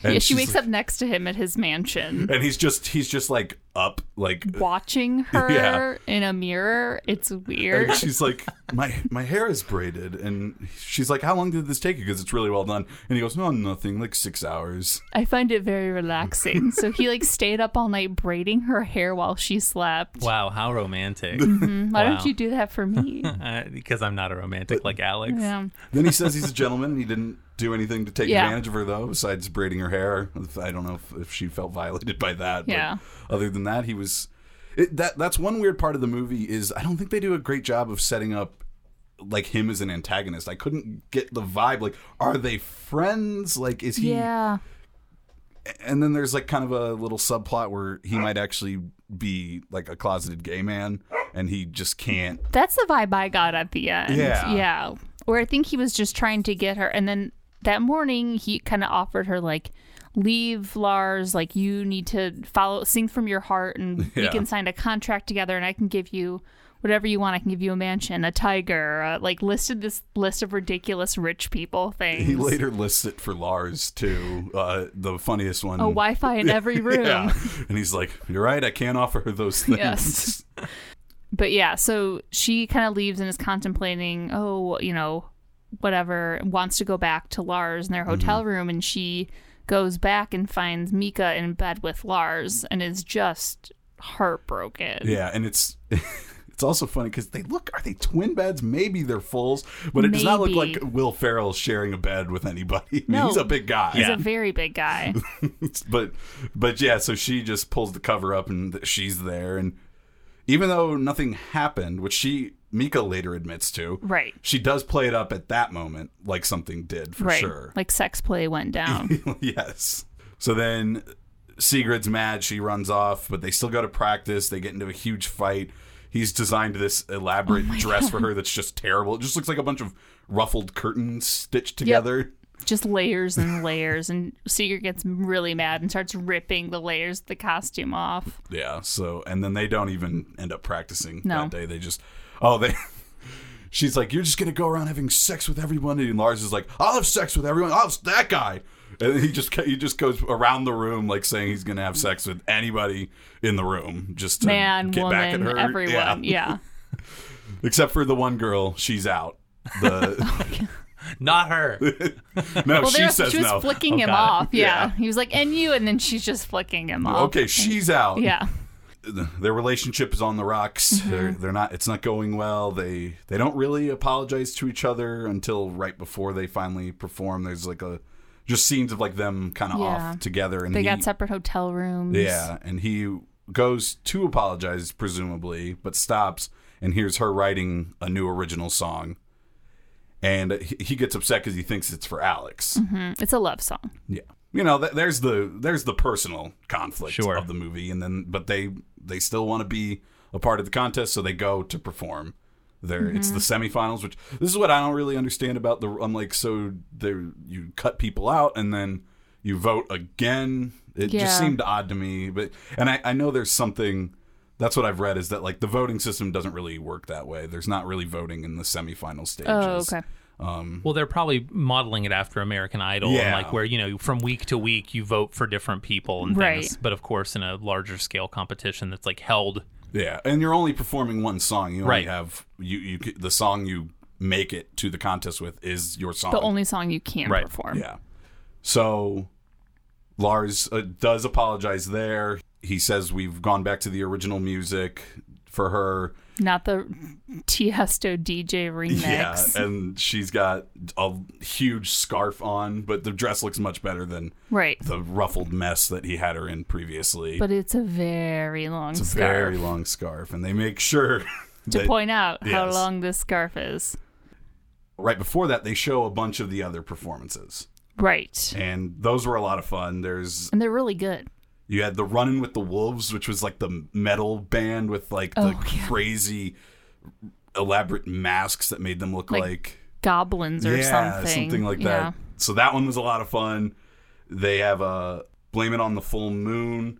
[SPEAKER 4] And
[SPEAKER 5] yeah, she wakes
[SPEAKER 4] like-
[SPEAKER 5] up next to him at his mansion,
[SPEAKER 4] and he's just he's just like up like.
[SPEAKER 5] watching her
[SPEAKER 4] Yeah.
[SPEAKER 5] in a mirror. It's weird.
[SPEAKER 4] And she's like, my my hair is braided, and she's like, how long did this take you? Because it's really well done. And he goes, no, nothing, like six hours.
[SPEAKER 5] I find it very relaxing. so he like stayed up all night braiding her hair while she slept.
[SPEAKER 3] Wow, how romantic.
[SPEAKER 5] Why
[SPEAKER 3] Wow.
[SPEAKER 5] don't you do that for me?
[SPEAKER 3] Uh, because I'm not a romantic like Alex.
[SPEAKER 5] yeah.
[SPEAKER 4] Then he says he's a gentleman. and He didn't do anything to take
[SPEAKER 5] Yeah.
[SPEAKER 4] advantage of her though, besides braiding her hair. I don't know if, if she felt violated by that.
[SPEAKER 5] Yeah.
[SPEAKER 4] Other than that, he was. It, that that's one weird part of the movie is I don't think they do a great job of setting up like him as an antagonist. I couldn't get the vibe. Like, are they friends? Like, is he?
[SPEAKER 5] Yeah.
[SPEAKER 4] And then there's like kind of a little subplot where he might actually be like a closeted gay man, and he just can't.
[SPEAKER 5] That's the vibe I got at the end.
[SPEAKER 4] Yeah.
[SPEAKER 5] Yeah. Where I think he was just trying to get her. And then that morning, he kind of offered her, like, leave Lars. Like, you need to follow, sing from your heart, and we can sign a contract together, and I can give you whatever you want. I can give you a mansion, a tiger, uh, like, listed this list of ridiculous rich people things.
[SPEAKER 4] He later lists it for Lars too. Uh, the funniest one.
[SPEAKER 5] A Wi Fi in every room.
[SPEAKER 4] Yeah. And he's like, You're right, I can't offer her those things.
[SPEAKER 5] Yes. But yeah, so she kind of leaves and is contemplating, oh, you know, whatever, wants to go back to Lars in their mm-hmm. hotel room. And she goes back and finds Mika in bed with Lars and is just heartbroken.
[SPEAKER 4] Yeah, and it's it's also funny because they look are they twin beds? Maybe they're fulls, but it does not look like Will Ferrell sharing a bed with anybody. I mean,
[SPEAKER 5] No.
[SPEAKER 4] he's a big guy.
[SPEAKER 5] He's
[SPEAKER 3] Yeah.
[SPEAKER 5] a very big guy.
[SPEAKER 4] but but yeah, so she just pulls the cover up and she's there, and even though nothing happened, which she Mika later admits to,
[SPEAKER 5] Right.
[SPEAKER 4] She does play it up at that moment like something did for
[SPEAKER 5] right.
[SPEAKER 4] sure.
[SPEAKER 5] Like sex play went down.
[SPEAKER 4] yes. So then Sigrid's mad. She runs off, but they still go to practice. They get into a huge fight. He's designed this elaborate oh dress for her that's just terrible. It just looks like a bunch of ruffled curtains stitched together.
[SPEAKER 5] Just layers and layers and Sigrid gets really mad and starts ripping the layers of the costume off.
[SPEAKER 4] Yeah. So, and then they don't even end up practicing
[SPEAKER 5] No.
[SPEAKER 4] that day. They just, oh, they. She's like, you're just gonna go around having sex with everyone, and Lars is like, I'll have sex with everyone. I'll that guy, and he just he just goes around the room like saying he's gonna have sex with anybody in the room, just to
[SPEAKER 5] Man,
[SPEAKER 4] get back at
[SPEAKER 5] woman,
[SPEAKER 4] her.
[SPEAKER 5] everyone.
[SPEAKER 4] Yeah.
[SPEAKER 5] Yeah.
[SPEAKER 4] except for the one girl, she's out. The oh
[SPEAKER 3] Not her.
[SPEAKER 4] no,
[SPEAKER 5] Well,
[SPEAKER 4] she
[SPEAKER 5] there,
[SPEAKER 4] says
[SPEAKER 5] she was
[SPEAKER 4] no.
[SPEAKER 5] flicking
[SPEAKER 3] Oh,
[SPEAKER 5] him off. Yeah.
[SPEAKER 4] Yeah.
[SPEAKER 5] He was like, and you, and then she's just flicking him off.
[SPEAKER 4] Okay, she's out.
[SPEAKER 5] Yeah.
[SPEAKER 4] their relationship is on the rocks.
[SPEAKER 5] Mm-hmm.
[SPEAKER 4] They're they're not. It's not going well. They they don't really apologize to each other until right before they finally perform. There's like a just scenes of like them kind of
[SPEAKER 5] Yeah.
[SPEAKER 4] off together, and
[SPEAKER 5] They
[SPEAKER 4] he,
[SPEAKER 5] got separate hotel rooms.
[SPEAKER 4] yeah, and he goes to apologize presumably, but stops and hears her writing a new original song. And he he gets upset because he thinks it's for Alex.
[SPEAKER 5] Mm, It's a love song.
[SPEAKER 4] Yeah, you know, th- there's the there's the personal conflict
[SPEAKER 3] Sure.
[SPEAKER 4] of the movie, and then but they they still want to be a part of the contest, so they go to perform. There, it's the semifinals, which this is what I don't really understand about the. I'm like, so there you cut people out and then you vote again. It
[SPEAKER 5] Yeah.
[SPEAKER 4] just seemed odd to me, but and I, I know there's something. That's what I've read is that like the voting system doesn't really work that way. There's not really voting in the semifinal stages.
[SPEAKER 5] Oh, okay.
[SPEAKER 3] Well, they're probably modeling it after American Idol, and
[SPEAKER 4] Yeah.
[SPEAKER 3] like where you know from week to week you vote for different people and
[SPEAKER 5] Right.
[SPEAKER 3] things. But of course, in a larger scale competition that's like held.
[SPEAKER 4] Yeah, and you're only performing one song. You only
[SPEAKER 3] Right.
[SPEAKER 4] have you you the song you make it to the contest with is your song.
[SPEAKER 5] The only song you can
[SPEAKER 3] Right.
[SPEAKER 5] perform.
[SPEAKER 4] yeah. So Lars uh, does apologize there. He says we've gone back to the original music for her.
[SPEAKER 5] Not the Tiesto DJ remix.
[SPEAKER 4] Yeah, and she's got a huge scarf on, but the dress looks much better than
[SPEAKER 5] right.
[SPEAKER 4] the ruffled mess that he had her in previously.
[SPEAKER 5] But it's a very long
[SPEAKER 4] it's a
[SPEAKER 5] scarf.
[SPEAKER 4] very long scarf, and they make sure
[SPEAKER 5] to
[SPEAKER 4] that-
[SPEAKER 5] point out how long this scarf is.
[SPEAKER 4] right before that they show a bunch of the other performances.
[SPEAKER 5] Right.
[SPEAKER 4] and those were a lot of fun. There's
[SPEAKER 5] And they're really good.
[SPEAKER 4] You had the Running with the Wolves, which was like the metal band with like the
[SPEAKER 5] Oh, yeah.
[SPEAKER 4] crazy elaborate masks that made them look
[SPEAKER 5] Like
[SPEAKER 4] like,
[SPEAKER 5] Goblins or something.
[SPEAKER 4] yeah,
[SPEAKER 5] something.
[SPEAKER 4] like
[SPEAKER 5] Yeah.
[SPEAKER 4] that. So that one was a lot of fun. They have a Blame It on the Full Moon.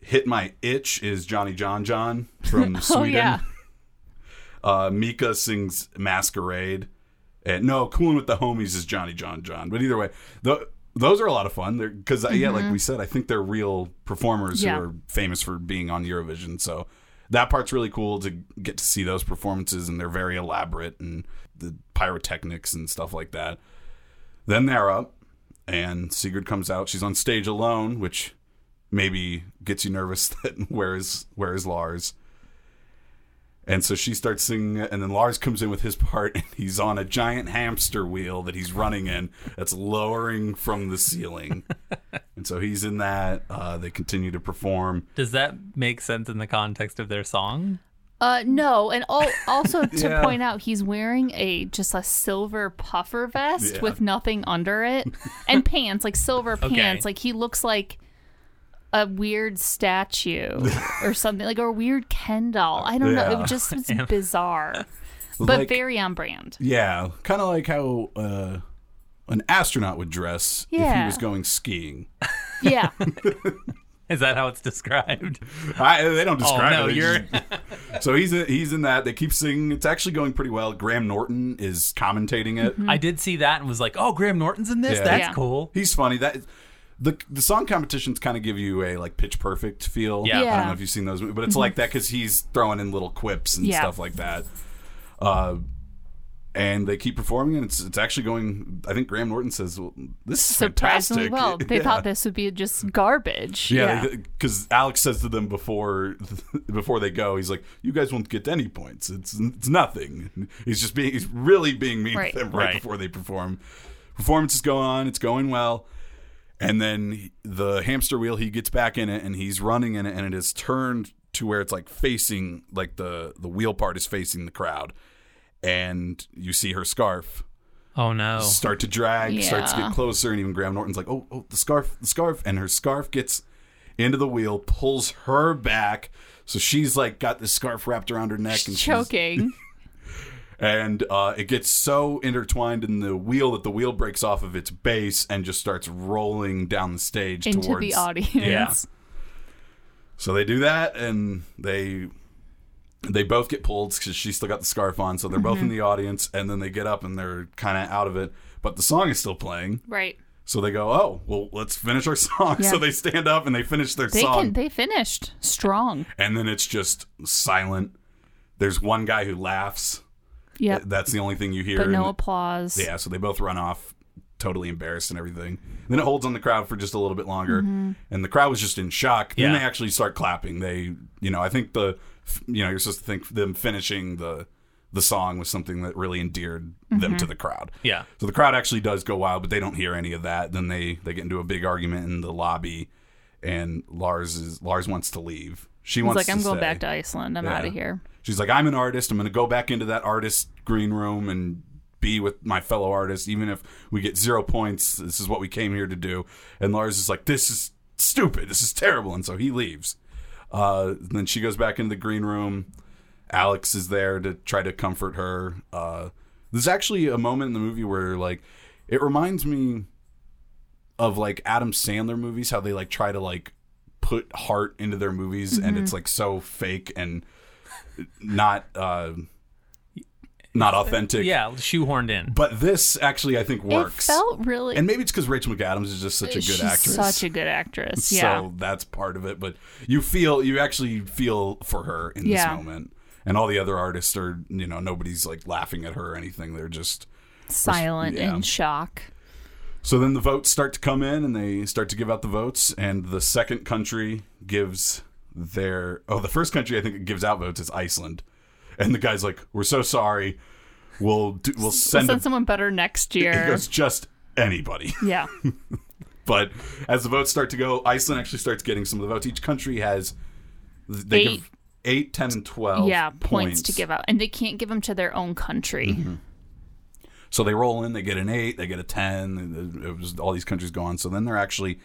[SPEAKER 4] Hit My Itch is Johnny John John from
[SPEAKER 5] Oh,
[SPEAKER 4] Sweden.
[SPEAKER 5] yeah.
[SPEAKER 4] Uh, Mika sings Masquerade. And no, Coolin' with the Homies is Johnny John John. But either way, th those are a lot of fun. Because yeah, like we said, I think they're real performers
[SPEAKER 5] Mm-hmm. Yeah.
[SPEAKER 4] who are famous for being on Eurovision. So that part's really cool to get to see those performances, and they're very elaborate and the pyrotechnics and stuff like that. Then they're up, and Sigrid comes out. She's on stage alone, which maybe gets you nervous that where is where is Lars? And so she starts singing, and then Lars comes in with his part, and he's on a giant hamster wheel that he's running in that's lowering from the ceiling. and so he's in that. Uh, they continue to perform.
[SPEAKER 3] Does that make sense in the context of their song?
[SPEAKER 5] Uh, no, and al- also to
[SPEAKER 4] Yeah.
[SPEAKER 5] point out, he's wearing a just a silver puffer vest
[SPEAKER 4] Yeah.
[SPEAKER 5] with nothing under it, and pants like silver pants. Like he looks like a weird statue or something, like or a weird Ken doll. I don't know.
[SPEAKER 4] Yeah.
[SPEAKER 5] It just was bizarre, but
[SPEAKER 4] Like-
[SPEAKER 5] very on brand.
[SPEAKER 4] Yeah, kind of like how uh, an astronaut would dress if he
[SPEAKER 5] Yeah.
[SPEAKER 4] was going skiing.
[SPEAKER 5] Yeah,
[SPEAKER 3] Is that how it's described?
[SPEAKER 4] I, they don't describe
[SPEAKER 3] no,
[SPEAKER 4] it. they
[SPEAKER 3] you're-
[SPEAKER 4] just- so he's in, he's in that. They keep singing. It's actually going pretty well. Graham Norton is commentating it.
[SPEAKER 3] I did see that and was like, "Oh, Graham Norton's in this.
[SPEAKER 4] Yeah.
[SPEAKER 3] That's
[SPEAKER 5] Yeah.
[SPEAKER 3] cool."
[SPEAKER 4] He's funny. That the the song competitions kind of give you a like pitch perfect feel.
[SPEAKER 3] Yeah.
[SPEAKER 4] I don't know if you've seen those, but it's like that because he's throwing in little quips and
[SPEAKER 5] Yeah.
[SPEAKER 4] stuff like that. Uh, and they keep performing, and it's it's actually going. I think Graham Norton says, well, "This is
[SPEAKER 5] Surprisingly
[SPEAKER 4] fantastic."
[SPEAKER 5] well. They
[SPEAKER 4] Yeah.
[SPEAKER 5] thought this would be just garbage.
[SPEAKER 4] Yeah, because Alex says to them before before they go, he's like, "You guys won't get any points. It's it's nothing." He's just being he's really being mean
[SPEAKER 5] Right.
[SPEAKER 4] to them right,
[SPEAKER 3] Right.
[SPEAKER 4] before they perform. Performance is going on. It's going well, and then the hamster wheel he gets back in it and he's running in it, and it is turned to where it's like facing like the the wheel part is facing the crowd, and you see her scarf
[SPEAKER 3] Oh no.
[SPEAKER 4] start to drag, starts to get closer, and even Graham Norton's like, "Oh, oh, the scarf, the scarf," and her scarf gets into the wheel, pulls her back, so she's like got this scarf wrapped around her neck, and she's,
[SPEAKER 5] Choking.
[SPEAKER 4] and uh, it gets so intertwined in the wheel that the wheel breaks off of its base and just starts rolling down the stage
[SPEAKER 5] into
[SPEAKER 4] towards
[SPEAKER 5] the audience.
[SPEAKER 3] Yeah.
[SPEAKER 4] So they do that, and they they both get pulled because she's still got the scarf on. So they're both in
[SPEAKER 5] Mm-hmm.
[SPEAKER 4] the audience, and then they get up and they're kind of out of it, but the song is still playing.
[SPEAKER 5] Right.
[SPEAKER 4] So they go, oh, well, let's finish our song.
[SPEAKER 5] Yeah.
[SPEAKER 4] So they stand up and they finish their
[SPEAKER 5] They
[SPEAKER 4] song.
[SPEAKER 5] can they finished strong.
[SPEAKER 4] and then it's just silent. There's one guy who laughs.
[SPEAKER 5] Yep.
[SPEAKER 4] That's the only thing you hear.
[SPEAKER 5] But no
[SPEAKER 4] And-
[SPEAKER 5] applause.
[SPEAKER 4] yeah, so they both run off, totally embarrassed and everything. then it holds on the crowd for just a little bit longer.
[SPEAKER 5] Mm-hmm.
[SPEAKER 4] And the crowd was just in shock. Then
[SPEAKER 3] Yeah.
[SPEAKER 4] they actually start clapping. They, you know, I think the, you know, you're supposed to think them finishing the the song was something that really endeared them
[SPEAKER 5] Mm-hmm.
[SPEAKER 4] to the crowd.
[SPEAKER 3] Yeah.
[SPEAKER 4] So the crowd actually does go wild, but they don't hear any of that. Then they they get into a big argument in the lobby, and Lars is Lars wants to leave. She
[SPEAKER 5] He's
[SPEAKER 4] wants
[SPEAKER 5] like, I'm going
[SPEAKER 4] stay.
[SPEAKER 5] back to Iceland. I'm out of here.
[SPEAKER 4] She's like, I'm an artist. I'm going to go back into that artist green room and be with my fellow artists, even if we get zero points. This is what we came here to do. And Lars is like, this is stupid. This is terrible. And so he leaves. Uh, then she goes back into the green room. Alex is there to try to comfort her. Uh, there's actually a moment in the movie where, like, it reminds me of like Adam Sandler movies, how they like try to like put heart into their movies, and it's like so fake and not uh, not authentic.
[SPEAKER 3] Yeah, shoehorned in.
[SPEAKER 4] But this actually, I think, works.
[SPEAKER 5] It felt really.
[SPEAKER 4] and maybe it's because Rachel McAdams is just such a good
[SPEAKER 5] she's
[SPEAKER 4] actress.
[SPEAKER 5] Such a good actress. Yeah.
[SPEAKER 4] So that's part of it. But you feel, you actually feel for her in
[SPEAKER 5] Yeah.
[SPEAKER 4] this moment. And all the other artists are, you know, nobody's like laughing at her or anything. They're just.
[SPEAKER 5] Silent
[SPEAKER 4] yeah.
[SPEAKER 5] in shock.
[SPEAKER 4] So then the votes start to come in and they start to give out the votes. And the second country gives their. Oh, the first country I think that gives out votes is Iceland. And the guy's like, we're so sorry. We'll, do, we'll
[SPEAKER 5] We'll
[SPEAKER 4] send,
[SPEAKER 5] send
[SPEAKER 4] a,
[SPEAKER 5] someone better next year.
[SPEAKER 4] He goes, just anybody.
[SPEAKER 5] yeah.
[SPEAKER 4] But as the votes start to go, Iceland actually starts getting some of the votes. Each country has they
[SPEAKER 5] Eight.
[SPEAKER 4] give eight, 10, and twelve.
[SPEAKER 5] yeah. Points. to give out. And they can't give them to their own country.
[SPEAKER 4] Mm-hmm. So they roll in, they get an eight, they get a ten. It was all these countries gone. So then they're actually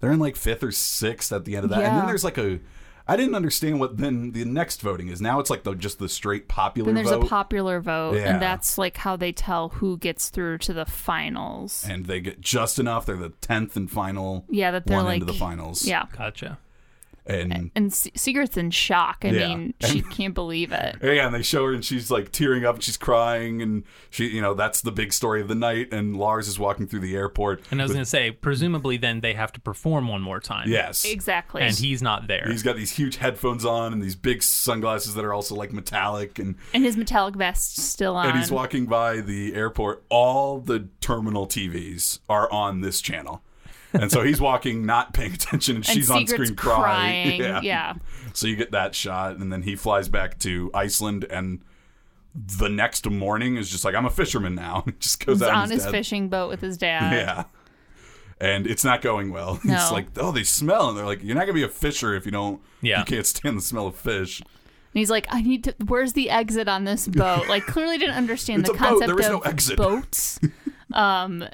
[SPEAKER 4] they're in like fifth or sixth at the end of that. And then there's like a I didn't understand what then the next voting is. Now it's like the just the straight popular
[SPEAKER 5] Then there's
[SPEAKER 4] vote.
[SPEAKER 5] a popular vote.
[SPEAKER 4] Yeah.
[SPEAKER 5] And that's like how they tell who gets through to the finals.
[SPEAKER 4] and they get just enough. They're the tenth and final
[SPEAKER 5] Yeah, that they're
[SPEAKER 4] one
[SPEAKER 5] like
[SPEAKER 4] into the finals.
[SPEAKER 5] Yeah.
[SPEAKER 3] Gotcha.
[SPEAKER 4] And
[SPEAKER 5] And Se- Sigrid's in shock. I
[SPEAKER 4] Yeah.
[SPEAKER 5] mean, she can't believe it.
[SPEAKER 4] Yeah, and they show her, and she's like tearing up, and she's crying, and she, you know, that's the big story of the night. And Lars is walking through the airport.
[SPEAKER 3] And I was going to say, presumably, then they have to perform one more time.
[SPEAKER 4] yes,
[SPEAKER 5] Exactly.
[SPEAKER 3] And he's not there.
[SPEAKER 4] he's got these huge headphones on and these big sunglasses that are also like metallic, and
[SPEAKER 5] and his metallic vest still on.
[SPEAKER 4] and he's walking by the airport. All the terminal TVs are on this channel. And so he's walking, not paying attention, and
[SPEAKER 5] and
[SPEAKER 4] she's on screen crying.
[SPEAKER 5] crying. Yeah.
[SPEAKER 4] So you get that shot, and then he flies back to Iceland, and the next morning is just like, I'm a fisherman now. Just goes
[SPEAKER 5] He's
[SPEAKER 4] out
[SPEAKER 5] on his
[SPEAKER 4] dad-
[SPEAKER 5] fishing boat with his dad.
[SPEAKER 4] Yeah. And it's not going well.
[SPEAKER 5] No.
[SPEAKER 4] It's like, oh, they smell, and they're like, you're not gonna be a fisher if you don't.
[SPEAKER 3] Yeah.
[SPEAKER 4] You can't stand the smell of fish.
[SPEAKER 5] And he's like, I need to. Where's the exit on this boat? Like, clearly didn't understand the
[SPEAKER 4] a boat.
[SPEAKER 5] concept
[SPEAKER 4] There was
[SPEAKER 5] of
[SPEAKER 4] no exit.
[SPEAKER 5] boats. um,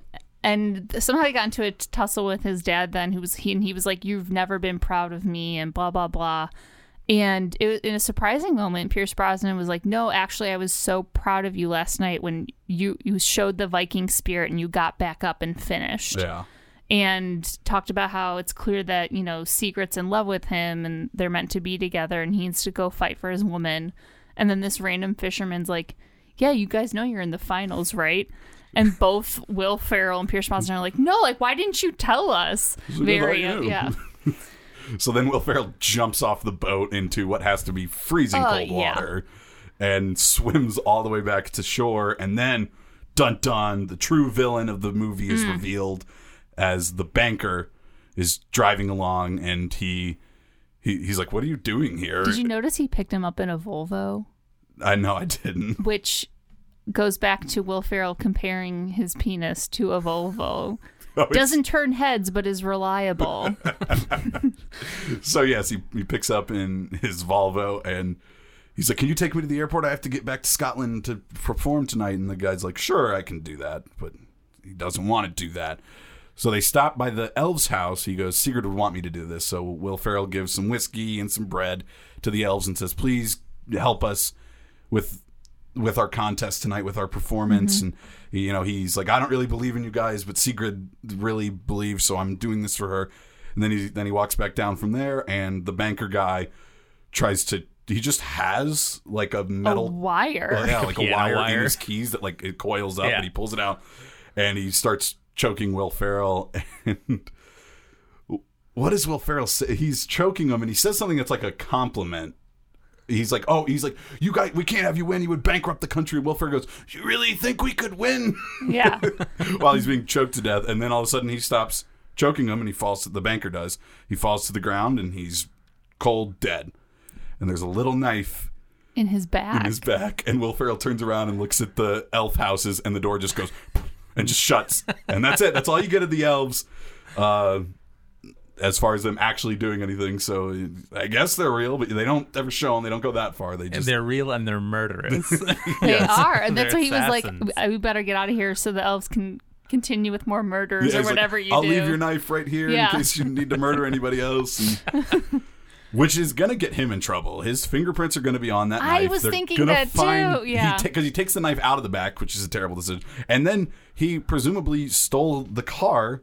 [SPEAKER 5] and somehow he got into a tussle with his dad. Then who was he? And he was like, "You've never been proud of me," and blah blah blah. And it was in a surprising moment. Pierce Brosnan was like, "No, actually, I was so proud of you last night when you you showed the Viking spirit and you got back up and finished."
[SPEAKER 4] Yeah.
[SPEAKER 5] and talked about how it's clear that you know Sigrid's in love with him and they're meant to be together and he needs to go fight for his woman and then this random fisherman's like yeah you guys know you're in the finals right and both Will Ferrell and Pierce Brosnan are like no like why didn't you tell us very yeah
[SPEAKER 4] So then Will Ferrell jumps off the boat into what has to be freezing
[SPEAKER 5] Oh,
[SPEAKER 4] cold
[SPEAKER 5] yeah.
[SPEAKER 4] water. and swims all the way back to shore. And then, dun dun, the true villain of the movie is hmm. revealed as the banker is driving along and he. He, he's like, "What are you doing here?"
[SPEAKER 5] Did you notice he picked him up in a Volvo,
[SPEAKER 4] I know I didn't.
[SPEAKER 5] which goes back to Will Ferrell comparing his penis to a Volvo.
[SPEAKER 4] Oh,
[SPEAKER 5] Doesn't turn heads, but is reliable.
[SPEAKER 4] So yes, he, he picks up in his Volvo and he's like, "Can you take me to the airport? I have to get back to Scotland to perform tonight." And the guy's like, "Sure, I can do that," but he doesn't want to do that. So they stop by the elves' house. He goes, "Sigrid would want me to do this." So Will Ferrell gives some whiskey and some bread to the elves and says, "Please help us with." With our contest tonight, with our performance, mm-hmm. and you know, he's like, I don't really believe in you guys, but Sigrid really believes, so I'm doing this for her. And then he then he walks back down from there, and the banker guy tries to. He just has like a
[SPEAKER 5] a
[SPEAKER 4] metal,
[SPEAKER 5] wire.
[SPEAKER 4] well, yeah, like a
[SPEAKER 3] Piano
[SPEAKER 4] wire, in
[SPEAKER 3] wire.
[SPEAKER 4] his keys that like it coils up,
[SPEAKER 3] Yeah.
[SPEAKER 4] and he pulls it out, and he starts choking Will Ferrell. And what does Will Ferrell say? He's choking him, and he says something that's like a compliment. He's like, "Oh, he's like, you guys, we can't have you win. You would bankrupt the country." And Will Ferrell goes, "You really think we could win?"
[SPEAKER 5] Yeah.
[SPEAKER 4] while he's being choked to death, and then all of a sudden he stops choking him, and he falls. To, the banker does. He falls to the ground, and he's cold dead. And there's a little knife
[SPEAKER 5] In his back.
[SPEAKER 4] in his back, and Will Ferrell turns around and looks at the elf houses, and the door just goes and just shuts, and that's it. That's all you get of the elves. Uh, as far as them actually doing anything, so I guess they're real, but they don't ever show them. They don't go that far. They
[SPEAKER 3] And
[SPEAKER 4] just
[SPEAKER 3] they're real and they're murderous.
[SPEAKER 5] They are. And that's why he was like, we better get out of here so the elves can continue with more murders
[SPEAKER 4] Yeah,
[SPEAKER 5] or
[SPEAKER 4] he's like,
[SPEAKER 5] whatever you do.
[SPEAKER 4] I'll
[SPEAKER 5] do.
[SPEAKER 4] leave your knife right here
[SPEAKER 5] Yeah.
[SPEAKER 4] in case you need to murder anybody else. And- which is gonna get him in trouble. His fingerprints are gonna be on that
[SPEAKER 5] I
[SPEAKER 4] knife.
[SPEAKER 5] was
[SPEAKER 4] They're
[SPEAKER 5] thinking that
[SPEAKER 4] find,
[SPEAKER 5] too, yeah.
[SPEAKER 4] because he, takes the knife out of the back, which is a terrible decision. And then he presumably stole the car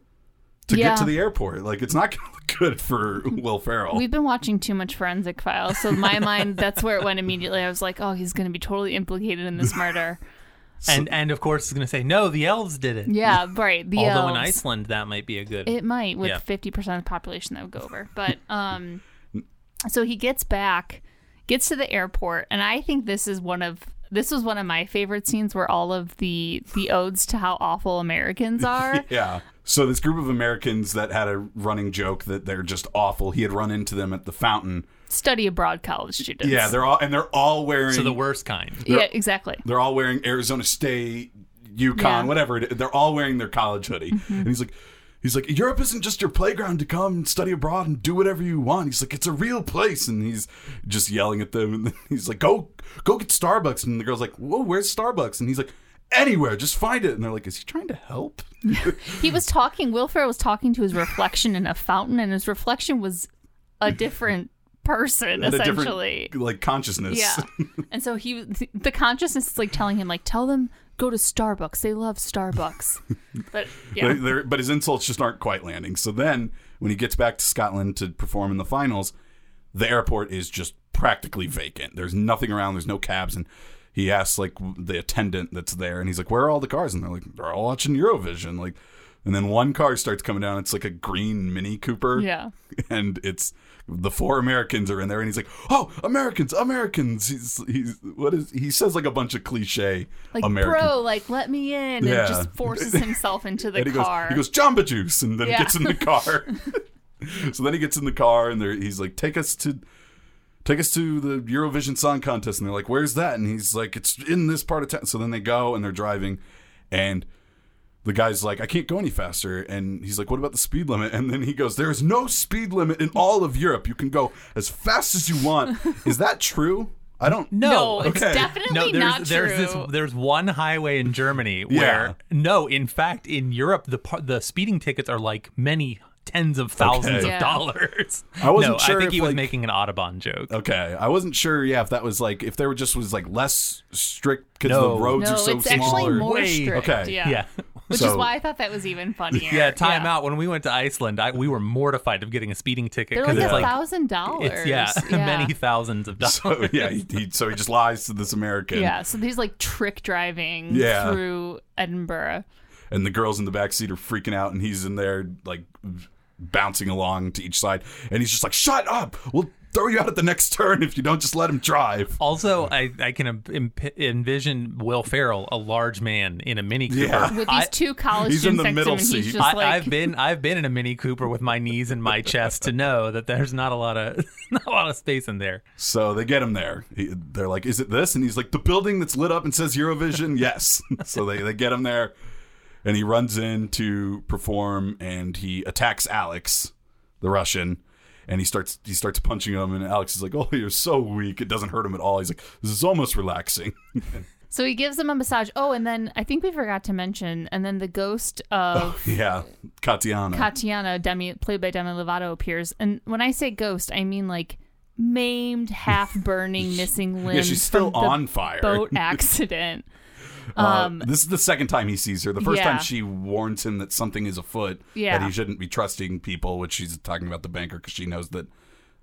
[SPEAKER 4] to
[SPEAKER 5] Yeah.
[SPEAKER 4] get to the airport. Like it's not gonna look good for Will Ferrell.
[SPEAKER 5] We've been watching too much Forensic Files, so my mind, that's where it went immediately. I was like, oh, he's going to be totally implicated in this murder.
[SPEAKER 3] and and of course it's going to say no, the elves did it.
[SPEAKER 5] Yeah, right. The
[SPEAKER 3] Although in. Iceland that might be a good.
[SPEAKER 5] It might with
[SPEAKER 3] Yeah.
[SPEAKER 5] fifty percent of the population that would go over. But um so he gets back, gets to the airport, and I think this is one of this was one of my favorite scenes where all of the the odes to how awful Americans are.
[SPEAKER 4] yeah. So this group of Americans that had a running joke that they're just awful. He had run into them at the fountain.
[SPEAKER 5] Study abroad college students.
[SPEAKER 4] Yeah, they're all and they're all wearing
[SPEAKER 3] so the worst kind.
[SPEAKER 5] Yeah, exactly.
[SPEAKER 4] They're all wearing Arizona State, UConn,
[SPEAKER 5] Yeah. Mm-hmm.
[SPEAKER 4] whatever. It is. They're all wearing their college hoodie, and he's like, he's like, Europe isn't just your playground to come and study abroad and do whatever you want. He's like, it's a real place, and he's just yelling at them, and he's like, go, go get Starbucks, and the girl's like, whoa, where's Starbucks? And he's like, anywhere, just find it. And they're like, is he trying to help?
[SPEAKER 5] He was talking. Will Ferrell was talking to his reflection in a fountain, and his reflection was a different person, essentially.
[SPEAKER 4] like consciousness.
[SPEAKER 5] Yeah. and so he, the consciousness is like telling him, like, tell them go to Starbucks. They love Starbucks. But yeah,
[SPEAKER 4] But, but his insults just aren't quite landing. So then, when he gets back to Scotland to perform in the finals, the airport is just practically vacant. There's nothing around. There's no cabs, and he asks like the attendant that's there, and he's like, "Where are all the cars?" And they're like, "They're all watching Eurovision." Like, and then one car starts coming down. It's like a green Mini Cooper.
[SPEAKER 5] Yeah.
[SPEAKER 4] and it's the four Americans are in there, and he's like, "Oh, Americans, Americans." He's he's what is he says like a bunch of cliche
[SPEAKER 5] like,
[SPEAKER 4] American
[SPEAKER 5] bro, like, let me in.
[SPEAKER 4] Yeah.
[SPEAKER 5] And just forces himself into the
[SPEAKER 4] and he
[SPEAKER 5] car.
[SPEAKER 4] goes, he goes, Jamba Juice, and then
[SPEAKER 5] Yeah.
[SPEAKER 4] gets in the car. so then he gets in the car, and he's like, take us to, take us to the Eurovision Song Contest, and they're like, where's that? And he's like, it's in this part of town. So then they go, and they're driving, and the guy's like, I can't go any faster, and he's like, what about the speed limit? And then he goes, there is no speed limit in all of Europe. You can go as fast as you want. is that true? I don't.
[SPEAKER 5] no, it's
[SPEAKER 4] Okay.
[SPEAKER 5] definitely
[SPEAKER 3] No, there's
[SPEAKER 5] not
[SPEAKER 3] there's
[SPEAKER 5] true.
[SPEAKER 3] this there's one highway in Germany where no, in fact, in Europe the par- the speeding tickets are like many tens of thousands
[SPEAKER 4] Okay.
[SPEAKER 3] of
[SPEAKER 5] Yeah.
[SPEAKER 3] dollars.
[SPEAKER 4] I wasn't
[SPEAKER 3] no,
[SPEAKER 4] sure
[SPEAKER 3] I think
[SPEAKER 4] if,
[SPEAKER 3] he was
[SPEAKER 4] like-
[SPEAKER 3] making an Autobahn joke.
[SPEAKER 4] Okay, I wasn't sure. Yeah, if that was like if there just was like less strict because
[SPEAKER 3] No.
[SPEAKER 4] the roads
[SPEAKER 5] no,
[SPEAKER 4] are so
[SPEAKER 5] it's
[SPEAKER 4] small.
[SPEAKER 5] actually
[SPEAKER 4] or-
[SPEAKER 5] more
[SPEAKER 3] Way-
[SPEAKER 5] strict.
[SPEAKER 4] Okay.
[SPEAKER 5] Yeah.
[SPEAKER 3] Yeah.
[SPEAKER 5] Which
[SPEAKER 4] So-
[SPEAKER 5] is why I thought that was even funnier.
[SPEAKER 3] Yeah, time out. When we went to Iceland, I, we were mortified of getting a speeding ticket
[SPEAKER 5] They're
[SPEAKER 3] because
[SPEAKER 5] like
[SPEAKER 3] it's
[SPEAKER 5] a
[SPEAKER 3] like
[SPEAKER 5] thousand dollars.
[SPEAKER 3] it's yeah, many thousands of dollars.
[SPEAKER 4] So yeah, he, he, so he just lies to this American.
[SPEAKER 5] Yeah, so he's like trick driving
[SPEAKER 4] Yeah.
[SPEAKER 5] through Edinburgh.
[SPEAKER 4] and the girls in the back seat are freaking out, and he's in there like bouncing along to each side, and he's just like, "Shut up! We'll throw you out at the next turn if you don't just let him drive.
[SPEAKER 3] Also, I, I can em- em- envision Will Ferrell, a large man in a Mini Cooper.
[SPEAKER 4] Yeah.
[SPEAKER 5] With these
[SPEAKER 3] I-
[SPEAKER 5] two college
[SPEAKER 4] He's in
[SPEAKER 5] students
[SPEAKER 4] the
[SPEAKER 5] next to
[SPEAKER 4] middle
[SPEAKER 5] him, and he's
[SPEAKER 4] seat.
[SPEAKER 5] just
[SPEAKER 3] I,
[SPEAKER 5] like,
[SPEAKER 3] I've been I've been in a Mini Cooper with my knees in my chest to know that there's not a lot of not a lot of space in there.
[SPEAKER 4] So they get him there. He, they're like, "Is it this?" And he's like, "The building that's lit up and says Eurovision." yes. so they they get him there, and he runs in to perform, and he attacks Alex, the Russian, and he starts he starts punching him, and Alex is like, "Oh, you're so weak. It doesn't hurt him at all." He's like, "This is almost relaxing."
[SPEAKER 5] so he gives him a massage. Oh, and then I think we forgot to mention, and then the ghost of oh,
[SPEAKER 4] yeah, Katiana.
[SPEAKER 5] Tatiana, Demi, played by Demi Lovato, appears. And when I say ghost, I mean like maimed, half burning, missing limbs.
[SPEAKER 4] Yeah, she's still on fire.
[SPEAKER 5] Boat accident.
[SPEAKER 4] Uh,
[SPEAKER 5] Um,
[SPEAKER 4] this is the second time he sees her. The first
[SPEAKER 5] Yeah.
[SPEAKER 4] time she warns him that something is afoot,
[SPEAKER 5] Yeah.
[SPEAKER 4] that he shouldn't be trusting people, which she's talking about the banker because she knows that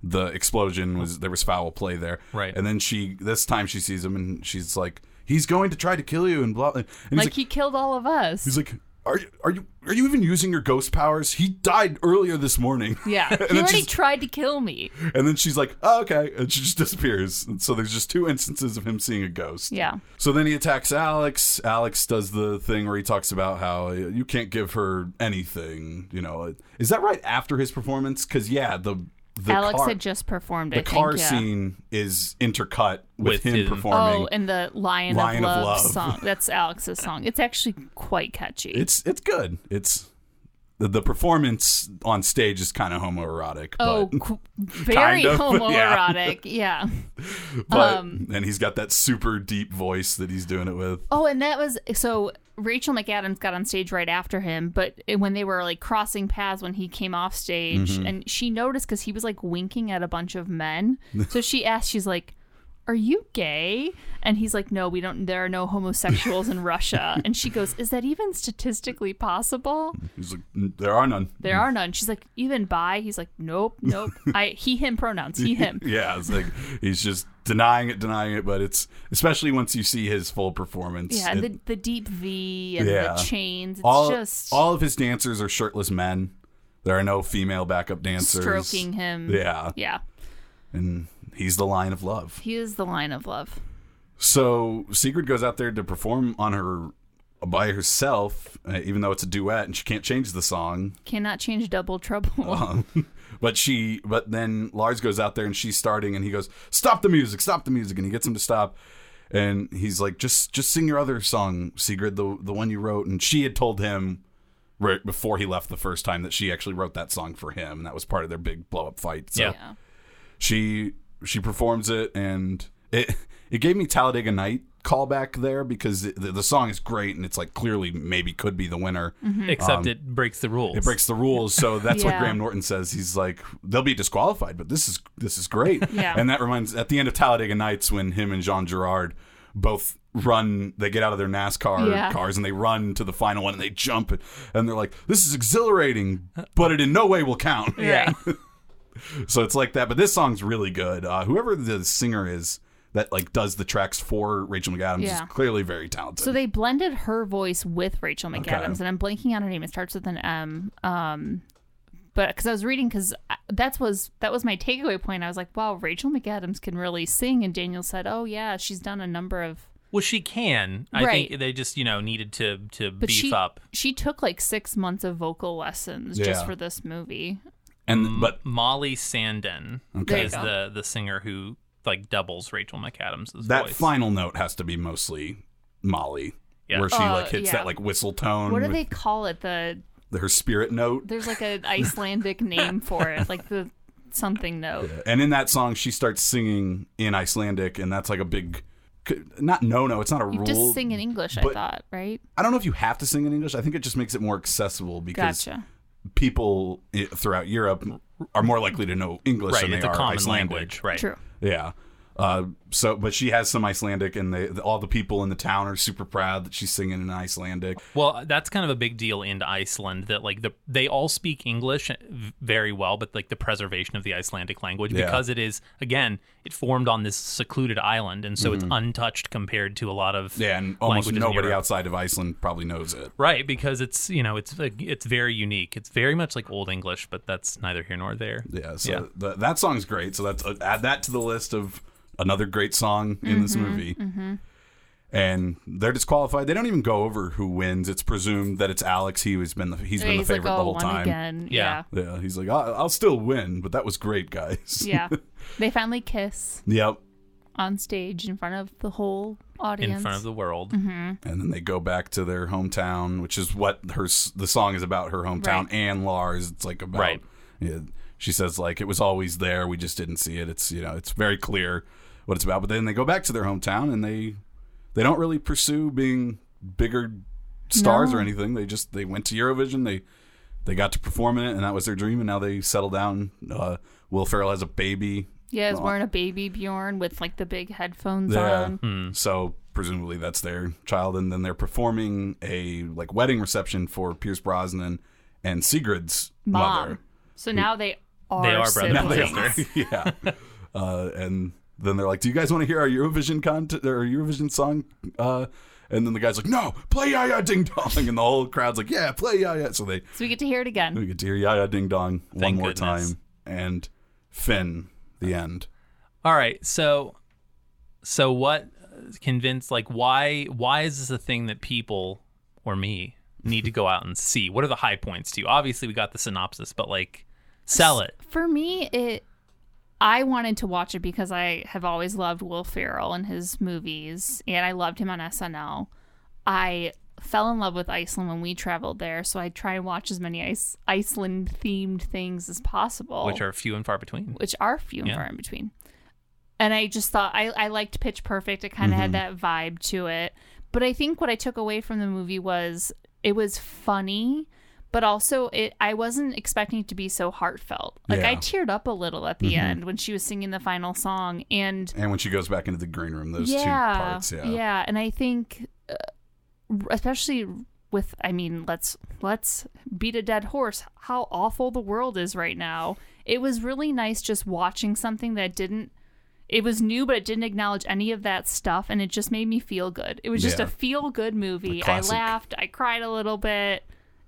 [SPEAKER 4] the explosion was there was foul play there.
[SPEAKER 3] Right.
[SPEAKER 4] And then she this time she sees him and she's like, he's going to try to kill you and blah. And he's
[SPEAKER 5] like,
[SPEAKER 4] like,
[SPEAKER 5] he killed all of us.
[SPEAKER 4] he's like, are you are you are you even using your ghost powers? He died earlier this morning.
[SPEAKER 5] yeah, he already tried to kill me.
[SPEAKER 4] And then she's like, oh, okay, and she just disappears. And so there's just two instances of him seeing a ghost.
[SPEAKER 5] Yeah.
[SPEAKER 4] So then he attacks Alex. Alex does the thing where he talks about how you can't give her anything. You know, is that right after his performance? Because yeah, the the
[SPEAKER 5] Alex
[SPEAKER 4] car,
[SPEAKER 5] had just performed.
[SPEAKER 4] the
[SPEAKER 5] I
[SPEAKER 4] car
[SPEAKER 5] think, yeah.
[SPEAKER 4] scene is intercut with,
[SPEAKER 3] With
[SPEAKER 4] him
[SPEAKER 3] his-
[SPEAKER 4] performing.
[SPEAKER 5] Oh, and the Lion,
[SPEAKER 4] Lion
[SPEAKER 5] of,
[SPEAKER 4] of
[SPEAKER 5] Love
[SPEAKER 4] Love.
[SPEAKER 5] song. That's Alex's song. It's actually quite catchy.
[SPEAKER 4] it's it's good. It's the, the performance on stage is kind of homoerotic.
[SPEAKER 5] oh,
[SPEAKER 4] but,
[SPEAKER 5] qu- very
[SPEAKER 4] Kind of,
[SPEAKER 5] homoerotic. Yeah.
[SPEAKER 4] but
[SPEAKER 5] um,
[SPEAKER 4] and he's got that super deep voice that he's doing it with.
[SPEAKER 5] Oh, and that was so Rachel McAdams got on stage right after him, but when they were like crossing paths when he came off stage,
[SPEAKER 4] Mm-hmm.
[SPEAKER 5] and she noticed because he was like winking at a bunch of men. so she asked, she's like, Are you gay? And he's like, No, we don't, there are no homosexuals in Russia. And she goes, Is that even statistically possible?
[SPEAKER 4] He's like, "Mm, there are none.
[SPEAKER 5] There are none. She's like, Even bi? He's like, Nope, nope. I, he, him pronouns, he, him.
[SPEAKER 4] yeah, it's like he's just denying it, denying it, but it's especially once you see his full performance.
[SPEAKER 5] Yeah,
[SPEAKER 4] it-
[SPEAKER 5] the, the deep V and
[SPEAKER 4] Yeah.
[SPEAKER 5] the chains. It's
[SPEAKER 4] all
[SPEAKER 5] just
[SPEAKER 4] all of his dancers are shirtless men. There are no female backup dancers.
[SPEAKER 5] stroking him.
[SPEAKER 4] Yeah,
[SPEAKER 5] Yeah.
[SPEAKER 4] and he's the Lion of Love.
[SPEAKER 5] He is the Lion of Love.
[SPEAKER 4] So Sigrid goes out there to perform on her by herself, uh, even though it's a duet, and she can't change the song.
[SPEAKER 5] Cannot change double trouble.
[SPEAKER 4] Um, but she, but then Lars goes out there and she's starting, and he goes, "Stop the music! Stop the music!" And he gets him to stop, and he's like, "Just, just sing your other song, Sigrid, the the one you wrote." And she had told him right before he left the first time that she actually wrote that song for him. And that was part of their big blow up fight. So
[SPEAKER 3] Yeah.
[SPEAKER 5] yeah.
[SPEAKER 4] she she performs it, and it it gave me Talladega Night callback there because it, the, the song is great and it's like clearly maybe could be the winner.
[SPEAKER 3] Except it breaks the rules.
[SPEAKER 4] Um, It breaks the rules, so that's what Graham Norton says. He's like, they'll be disqualified, but this is this is great.
[SPEAKER 5] Yeah.
[SPEAKER 4] And that reminds at the end of Talladega Nights when him and Jean Girard both run, they get out of their NASCAR
[SPEAKER 5] Yeah.
[SPEAKER 4] cars and they run to the final one and they jump and, and they're like, this is exhilarating, but it in no way will count.
[SPEAKER 3] Yeah.
[SPEAKER 4] So it's like that. But this song's really good. Uh, whoever the singer is that like does the tracks for Rachel McAdams
[SPEAKER 5] Yeah.
[SPEAKER 4] is clearly very talented.
[SPEAKER 5] So they blended her voice with Rachel McAdams, and I'm blanking on her name. It starts with an M. Um, but because I was reading, because that was that was my takeaway point. I was like, wow, Rachel McAdams can really sing. And Daniel said, oh yeah, she's done a number of.
[SPEAKER 3] Well, she can. I
[SPEAKER 5] Right.
[SPEAKER 3] think they just you know needed to to
[SPEAKER 5] But
[SPEAKER 3] beef
[SPEAKER 5] she
[SPEAKER 3] up.
[SPEAKER 5] she took like six months of vocal lessons
[SPEAKER 4] Yeah.
[SPEAKER 5] just for this movie.
[SPEAKER 4] And mm. but
[SPEAKER 3] Molly Sandén
[SPEAKER 5] There you
[SPEAKER 3] is the the singer who like doubles Rachel McAdams'
[SPEAKER 4] that
[SPEAKER 3] voice.
[SPEAKER 4] final note has to be mostly Molly.
[SPEAKER 3] Yeah.
[SPEAKER 4] Where she
[SPEAKER 5] Oh,
[SPEAKER 4] like uh, hits
[SPEAKER 5] yeah.
[SPEAKER 4] that like whistle tone.
[SPEAKER 5] What do they call it? The
[SPEAKER 4] her spirit note.
[SPEAKER 5] there's like an Icelandic name for it, like the something note.
[SPEAKER 4] And in that song, she starts singing in Icelandic, and that's like a big, not no no. It's not a
[SPEAKER 5] You
[SPEAKER 4] rule.
[SPEAKER 5] just sing in English, I thought, right?
[SPEAKER 4] I don't know if you have to sing in English. I think it just makes it more accessible because
[SPEAKER 5] Gotcha.
[SPEAKER 4] People eh, throughout Europe are more likely to know English
[SPEAKER 3] right.
[SPEAKER 4] than they
[SPEAKER 3] It's a
[SPEAKER 4] are
[SPEAKER 3] common
[SPEAKER 4] Icelandic.
[SPEAKER 3] language. Right.
[SPEAKER 5] True.
[SPEAKER 4] Yeah. Uh, so, but she has some Icelandic, and they, all the people in the town are super proud that she's singing in Icelandic.
[SPEAKER 3] Well, that's kind of a big deal in Iceland that like the they all speak English very well, but like the preservation of the Icelandic language
[SPEAKER 4] Yeah.
[SPEAKER 3] because it is again it formed on this secluded island, and so it's untouched compared to a lot of
[SPEAKER 4] Mm-hmm. Yeah, and almost nobody outside of Iceland probably knows it.
[SPEAKER 3] Right, because it's you know it's it's very unique. It's very much like Old English, but that's neither here nor there.
[SPEAKER 4] Yeah, so
[SPEAKER 3] Yeah.
[SPEAKER 4] The, that song's great. So that's uh, add that to the list of another great song in this mm-hmm, movie. Mm-hmm. And they're disqualified. They don't even go over who wins. It's presumed that it's Alex. He has been the he's been the favorite
[SPEAKER 5] like, oh,
[SPEAKER 4] the whole time.
[SPEAKER 5] again.
[SPEAKER 3] Yeah.
[SPEAKER 5] Yeah.
[SPEAKER 4] Yeah, he's like, I'll, I'll still win, but that was great, guys.
[SPEAKER 5] Yeah. they finally kiss
[SPEAKER 4] yep.
[SPEAKER 5] on stage in front of the whole audience.
[SPEAKER 3] in front of the world. Mm-hmm.
[SPEAKER 4] And then they go back to their hometown, which is what her the song is about. Her hometown
[SPEAKER 5] Right.
[SPEAKER 4] and Lars. It's like about.
[SPEAKER 3] Right.
[SPEAKER 4] Yeah, she says like it was always there. We just didn't see it. It's you know it's very clear what it's about. But then they go back to their hometown and they they don't really pursue being bigger stars
[SPEAKER 5] No.
[SPEAKER 4] or anything. They just they went to Eurovision. They they got to perform in it, and that was their dream. And now they settle down. Uh, Will Ferrell has a baby.
[SPEAKER 5] Yeah, he's wearing a baby Bjorn with like the big headphones
[SPEAKER 4] Yeah.
[SPEAKER 5] on.
[SPEAKER 3] Hmm.
[SPEAKER 4] So presumably that's their child, and then they're performing a like wedding reception for Pierce Brosnan and Sigrid's
[SPEAKER 5] Mom.
[SPEAKER 4] mother.
[SPEAKER 5] So now they are
[SPEAKER 3] They are brother and
[SPEAKER 5] siblings.
[SPEAKER 3] sister.
[SPEAKER 4] yeah. Uh, and then they're like, "Do you guys want to hear our Eurovision content or Eurovision song?" Uh, and then the guy's like, "No, play Ya Ya Ding Dong," and the whole crowd's like, "Yeah, play Ya Ya." So they
[SPEAKER 5] So we get to hear it again.
[SPEAKER 4] we get to hear Ya Ya Ding Dong one
[SPEAKER 3] Thank
[SPEAKER 4] more
[SPEAKER 3] goodness.
[SPEAKER 4] time, and Finn, the end.
[SPEAKER 3] All right, so so what convinced like why why is this a thing that people or me need to go out and see? What are the high points to you? Obviously, we got the synopsis, but like sell it.
[SPEAKER 5] For me, it I wanted to watch it because I have always loved Will Ferrell and his movies, and I loved him on SNL. I fell in love with Iceland when we traveled there, so I try and watch as many Ice- Iceland themed things as possible,
[SPEAKER 3] Which are few and far between.
[SPEAKER 5] which are few and
[SPEAKER 3] Yeah.
[SPEAKER 5] far in between. And I just thought I, I liked Pitch Perfect. It kind of had mm-hmm. that vibe to it. But I think what I took away from the movie was it was funny, but also it I wasn't expecting it to be so heartfelt. Like I teared up a little at the end when she was singing the final song and
[SPEAKER 4] And when she goes back into the green room, those
[SPEAKER 5] yeah,
[SPEAKER 4] two parts, yeah,
[SPEAKER 5] yeah, and I think uh, especially with I mean, let's let's beat a dead horse. How awful the world is right now. It was really nice just watching something that didn't it was new but it didn't acknowledge any of that stuff and it just made me feel good. It was just
[SPEAKER 4] Yeah.
[SPEAKER 5] a feel good movie. I laughed, I cried a little bit.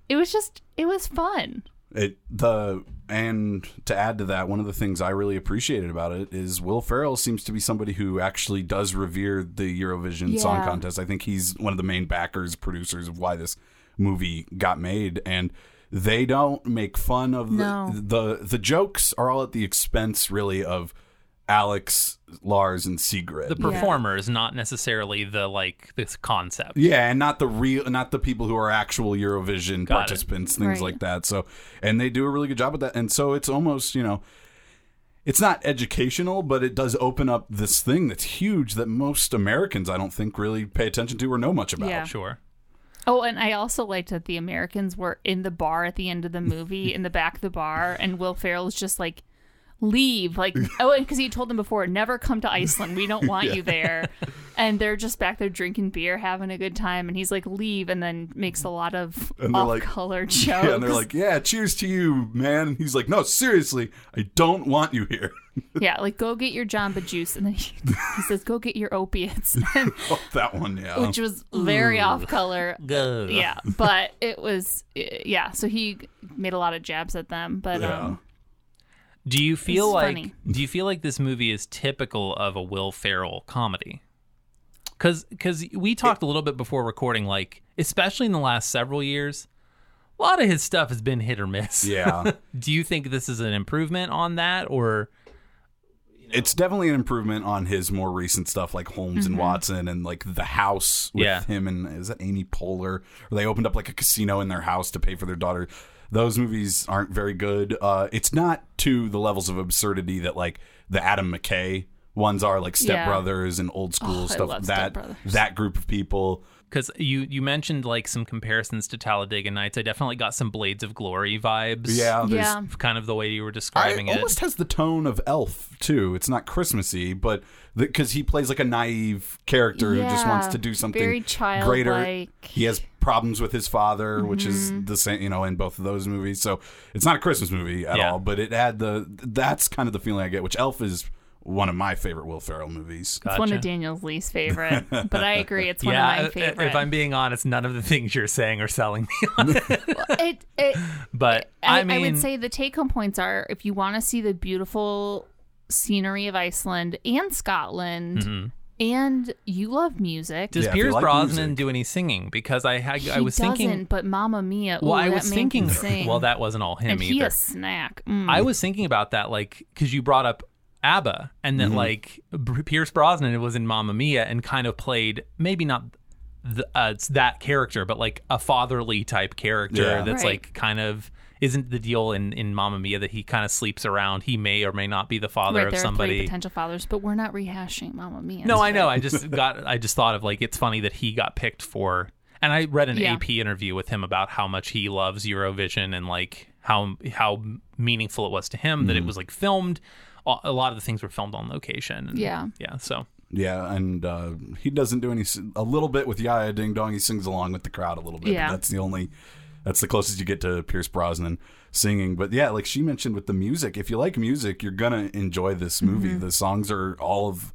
[SPEAKER 5] It was just it was fun.
[SPEAKER 4] It the and to add to that, one of the things I really appreciated about it is Will Ferrell seems to be somebody who actually does revere the Eurovision Song Contest. I think he's one of the main backers, producers of why this movie got made, and they don't make fun of the
[SPEAKER 5] No.
[SPEAKER 4] the the jokes are all at the expense really of Alex, Lars, and Sigrid.
[SPEAKER 3] The performers, not necessarily the like this concept.
[SPEAKER 4] Yeah, and not the real, not the people who are actual Eurovision
[SPEAKER 3] Got it.
[SPEAKER 4] participants, things
[SPEAKER 5] Right.
[SPEAKER 4] like that. So, and they do a really good job with that. And so it's almost, you know, it's not educational, but it does open up this thing that's huge that most Americans, I don't think, really pay attention to or know much about.
[SPEAKER 5] Yeah.
[SPEAKER 3] Sure.
[SPEAKER 5] Oh, and I also liked that the Americans were in the bar at the end of the movie, in the back of the bar, and Will Ferrell's just like, leave. Like, oh, because he told them before, never come to Iceland. We don't want you there. And they're just back there drinking beer, having a good time. And he's like, leave, and then makes a lot of
[SPEAKER 4] And they're
[SPEAKER 5] off
[SPEAKER 4] like-
[SPEAKER 5] color jokes.
[SPEAKER 4] Yeah, and they're like, "Yeah, cheers to you, man." And he's like, "No, seriously, I don't want you here."
[SPEAKER 5] yeah, like, go get your Jamba Juice. And then he, he says, go get your opiates,
[SPEAKER 4] oh, that one, yeah.
[SPEAKER 5] which was very off color.
[SPEAKER 3] Go.
[SPEAKER 5] Yeah, but it was, yeah. So he made a lot of jabs at them. But,
[SPEAKER 4] Yeah.
[SPEAKER 5] um,
[SPEAKER 3] Do you feel
[SPEAKER 5] It's
[SPEAKER 3] like
[SPEAKER 5] funny.
[SPEAKER 3] do you feel like this movie is typical of a Will Ferrell comedy? Cuz cuz we talked a little bit before recording like especially in the last several years a lot of his stuff has been hit or miss.
[SPEAKER 4] yeah.
[SPEAKER 3] Do you think this is an improvement on that or
[SPEAKER 4] it's definitely an improvement on his more recent stuff like Holmes and mm-hmm. Watson and like the house with
[SPEAKER 3] Yeah.
[SPEAKER 4] him and is that Amy Poehler where they opened up like a casino in their house to pay for their daughter. Those movies aren't very good. Uh, it's not to the levels of absurdity that like the Adam McKay ones are like Step
[SPEAKER 5] Yeah.
[SPEAKER 4] Brothers and old school
[SPEAKER 5] Oh, I
[SPEAKER 4] stuff.
[SPEAKER 5] love Step
[SPEAKER 4] that
[SPEAKER 5] Brothers.
[SPEAKER 4] that group of people.
[SPEAKER 3] Because you you mentioned like some comparisons to Talladega Nights. I definitely got some Blades of Glory vibes.
[SPEAKER 4] Yeah, there's,
[SPEAKER 5] Yeah.
[SPEAKER 3] kind of the way you were describing it.
[SPEAKER 4] It almost has the tone of Elf too. It's not Christmassy, but because he plays like a naive character who just wants to do something
[SPEAKER 5] very
[SPEAKER 4] greater. He has problems with his father, which is
[SPEAKER 5] Mm-hmm.
[SPEAKER 4] the same, you know, in both of those movies. So it's not a Christmas movie at
[SPEAKER 3] Yeah.
[SPEAKER 4] all, but it had the. That's kind of the feeling I get. Which Elf is one of my favorite Will Ferrell movies.
[SPEAKER 5] It's one of Daniel's least favorite, but I agree. It's one
[SPEAKER 3] yeah,
[SPEAKER 5] of my
[SPEAKER 3] i-
[SPEAKER 5] favorite.
[SPEAKER 3] if I'm being honest, none of the things you're saying are selling me on it.
[SPEAKER 5] it, it,
[SPEAKER 3] But
[SPEAKER 5] I,
[SPEAKER 3] I, mean,
[SPEAKER 5] would say the take home points are if you want to see the beautiful scenery of Iceland and Scotland, and you love music.
[SPEAKER 3] does
[SPEAKER 4] Yeah,
[SPEAKER 3] Pierce
[SPEAKER 4] like
[SPEAKER 3] Brosnan
[SPEAKER 4] music.
[SPEAKER 3] do any singing? Because I had,
[SPEAKER 5] he
[SPEAKER 3] I was
[SPEAKER 5] doesn't,
[SPEAKER 3] thinking.
[SPEAKER 5] but Mamma Mia.
[SPEAKER 3] Well, I
[SPEAKER 5] that
[SPEAKER 3] was thinking.
[SPEAKER 5] Sing.
[SPEAKER 3] Well, that wasn't all him
[SPEAKER 5] and he
[SPEAKER 3] either.
[SPEAKER 5] a snack. Mm.
[SPEAKER 3] I was thinking about that, like, because you brought up ABBA, and
[SPEAKER 4] Mm-hmm.
[SPEAKER 3] then like Pierce Brosnan was in Mamma Mia and kind of played maybe not the, uh, it's that character, but like a fatherly type character
[SPEAKER 4] Yeah.
[SPEAKER 3] that's
[SPEAKER 5] Right.
[SPEAKER 3] like kind of isn't the deal in in Mamma Mia that he kind of sleeps around. He may or may not be the father
[SPEAKER 5] right,
[SPEAKER 3] of
[SPEAKER 5] there are
[SPEAKER 3] somebody.
[SPEAKER 5] potential fathers, but we're not rehashing Mamma Mia.
[SPEAKER 3] No, I know. I just got. I just thought of like it's funny that he got picked for. And I read an
[SPEAKER 5] Yeah.
[SPEAKER 3] AP interview with him about how much he loves Eurovision and like how how meaningful it was to him that it was like filmed. A a lot of the things were filmed on location. And,
[SPEAKER 5] Yeah.
[SPEAKER 3] yeah. So
[SPEAKER 4] Yeah, and uh, he doesn't do any. A little bit with Yaya Ding Dong. He sings along with the crowd a little bit.
[SPEAKER 5] Yeah.
[SPEAKER 4] But that's the only. That's the closest you get to Pierce Brosnan singing. But yeah, like she mentioned with the music, if you like music, you're gonna enjoy this movie.
[SPEAKER 5] Mm-hmm.
[SPEAKER 4] The songs are all of.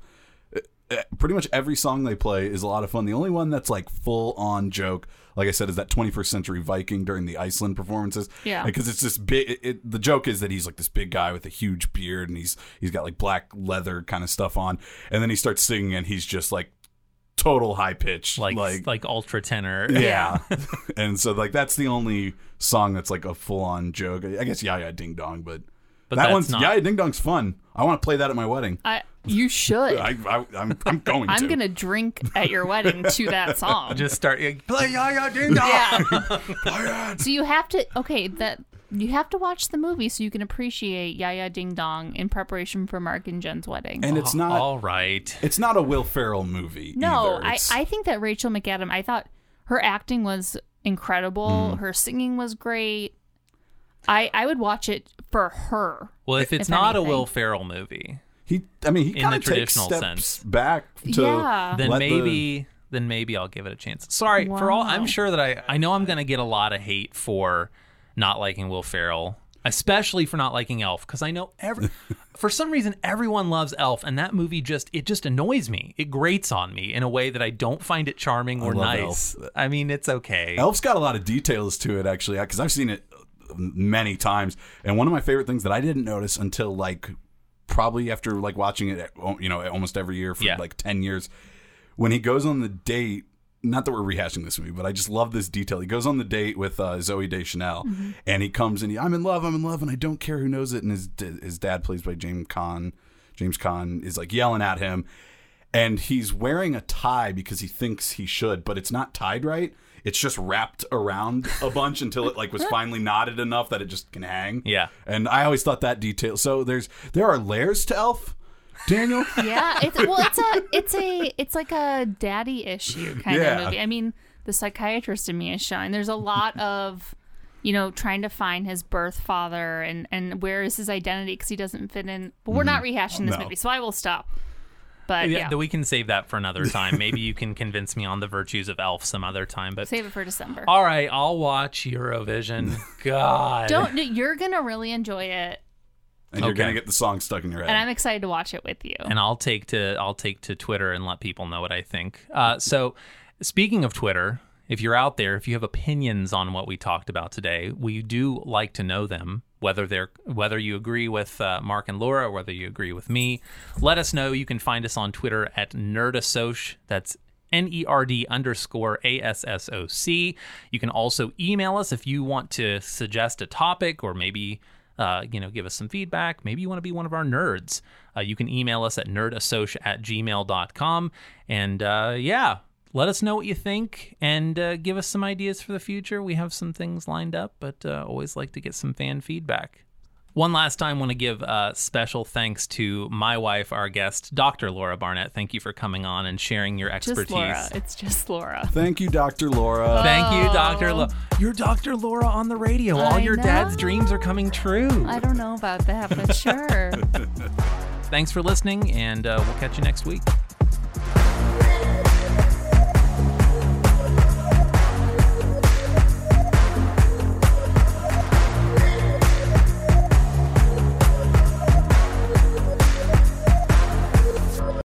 [SPEAKER 4] Uh, Pretty much every song they play is a lot of fun. The only one that's like full on joke, like I said, is that 21st Century Viking during the Iceland performances.
[SPEAKER 5] Yeah.
[SPEAKER 4] because it's this big. It, it, the joke is that he's like this big guy with a huge beard, and he's he's got like black leather kind of stuff on, and then he starts singing, and he's just like total high pitch,
[SPEAKER 3] like
[SPEAKER 4] like,
[SPEAKER 3] like, ultra tenor.
[SPEAKER 4] yeah. and so like that's the only song that's like a full on joke. I guess Yaya Ding Dong, but,
[SPEAKER 3] But
[SPEAKER 4] that
[SPEAKER 3] that's
[SPEAKER 4] one's
[SPEAKER 3] not-
[SPEAKER 4] Yaya Ding Dong's fun. I want to play that at my wedding.
[SPEAKER 5] I, you should.
[SPEAKER 4] I, I I'm I'm going
[SPEAKER 5] I'm
[SPEAKER 4] to.
[SPEAKER 5] gonna drink at your wedding to that song.
[SPEAKER 3] Just start play ya ya ding dong.
[SPEAKER 5] yeah. so you have to okay that you have to watch the movie so you can appreciate Yaya Ding Dong in preparation for Mark and Jen's wedding.
[SPEAKER 4] and it's not
[SPEAKER 3] All right.
[SPEAKER 4] it's not a Will Ferrell movie.
[SPEAKER 5] no. I, I think that Rachel McAdam. I thought her acting was incredible.
[SPEAKER 4] Mm.
[SPEAKER 5] Her singing was great. I I would watch it for her.
[SPEAKER 3] Well, if it's
[SPEAKER 5] if
[SPEAKER 3] not a. Will Ferrell movie,
[SPEAKER 4] he. I mean, he
[SPEAKER 3] In
[SPEAKER 4] kind
[SPEAKER 3] the
[SPEAKER 4] of takes
[SPEAKER 3] traditional
[SPEAKER 4] steps
[SPEAKER 3] sense.
[SPEAKER 4] back to
[SPEAKER 5] Yeah.
[SPEAKER 3] then
[SPEAKER 4] let the-
[SPEAKER 3] maybe then maybe I'll give it a chance. Sorry for all. I'm sure that I I know I'm gonna get a lot of hate for not liking Will Ferrell, especially for not liking Elf, because I know every for some reason everyone loves Elf, and that movie just it just annoys me. It grates on me in a way that I don't find it charming or
[SPEAKER 4] love
[SPEAKER 3] nice. I mean, it's okay.
[SPEAKER 4] Elf's got a lot of details to it, actually, because I've seen it many times. And one of my favorite things that I didn't notice until like probably after like watching it, you know, almost every year for
[SPEAKER 3] Yeah.
[SPEAKER 4] like ten years, when he goes on the date. Not that we're rehashing this movie, but I just love this detail. He goes on the date with uh, Zooey Deschanel, and he comes and he, I'm in love, I'm in love, and I don't care who knows it. And his his dad, plays by James Caan, James Caan, is like yelling at him, and he's wearing a tie because he thinks he should, but it's not tied right. It's just wrapped around a bunch until it like was finally knotted enough that it just can hang.
[SPEAKER 3] Yeah.
[SPEAKER 4] And I always thought that detail. So there's there are layers to Elf, Daniel.
[SPEAKER 5] Yeah, it's well, it's a, it's a, it's like a daddy issue kind
[SPEAKER 4] Yeah.
[SPEAKER 5] of movie. I mean, the psychiatrist in me is showing. There's a lot of, you know, trying to find his birth father and and where is his identity because he doesn't fit in. But we're not mm-hmm. rehashing this
[SPEAKER 4] No.
[SPEAKER 5] movie, so I will stop. But
[SPEAKER 3] yeah,
[SPEAKER 5] yeah,
[SPEAKER 3] we can save that for another time. Maybe you can convince me on the virtues of Elf some other time. But
[SPEAKER 5] save it for December.
[SPEAKER 3] all right, I'll watch Eurovision. God,
[SPEAKER 5] Don't you're gonna really enjoy it,
[SPEAKER 4] And you're
[SPEAKER 3] Okay.
[SPEAKER 4] gonna get the song stuck in your head.
[SPEAKER 5] and I'm excited to watch it with you.
[SPEAKER 3] and I'll take to I'll take to Twitter and let people know what I think. Uh, so, speaking of Twitter, if you're out there, if you have opinions on what we talked about today, we do like to know them. Whether they're whether you agree with uh, Mark and Laura or whether you agree with me, let us know. You can find us on Twitter at Nerdasoc. That's N E R D underscore A S S O C. You can also email us if you want to suggest a topic or maybe uh, you know, give us some feedback. Maybe you want to be one of our nerds. Uh, you can email us at nerdassociate at gmail.com. And uh, yeah, let us know what you think and uh, give us some ideas for the future. We have some things lined up, but uh, always like to get some fan feedback. One last time, want to give uh, special thanks to my wife, our guest, Dr. Laura Barnett. Thank you for coming on and sharing your expertise.
[SPEAKER 5] Just Laura. It's just Laura.
[SPEAKER 4] Thank you, Dr. Laura.
[SPEAKER 3] Thank you,
[SPEAKER 5] Oh.
[SPEAKER 3] Dr. Laura. You're Dr. Laura on the radio. All
[SPEAKER 5] I
[SPEAKER 3] your dad's dreams are coming true.
[SPEAKER 5] I don't know about that, but sure.
[SPEAKER 3] Thanks for listening, and uh, we'll catch you next week.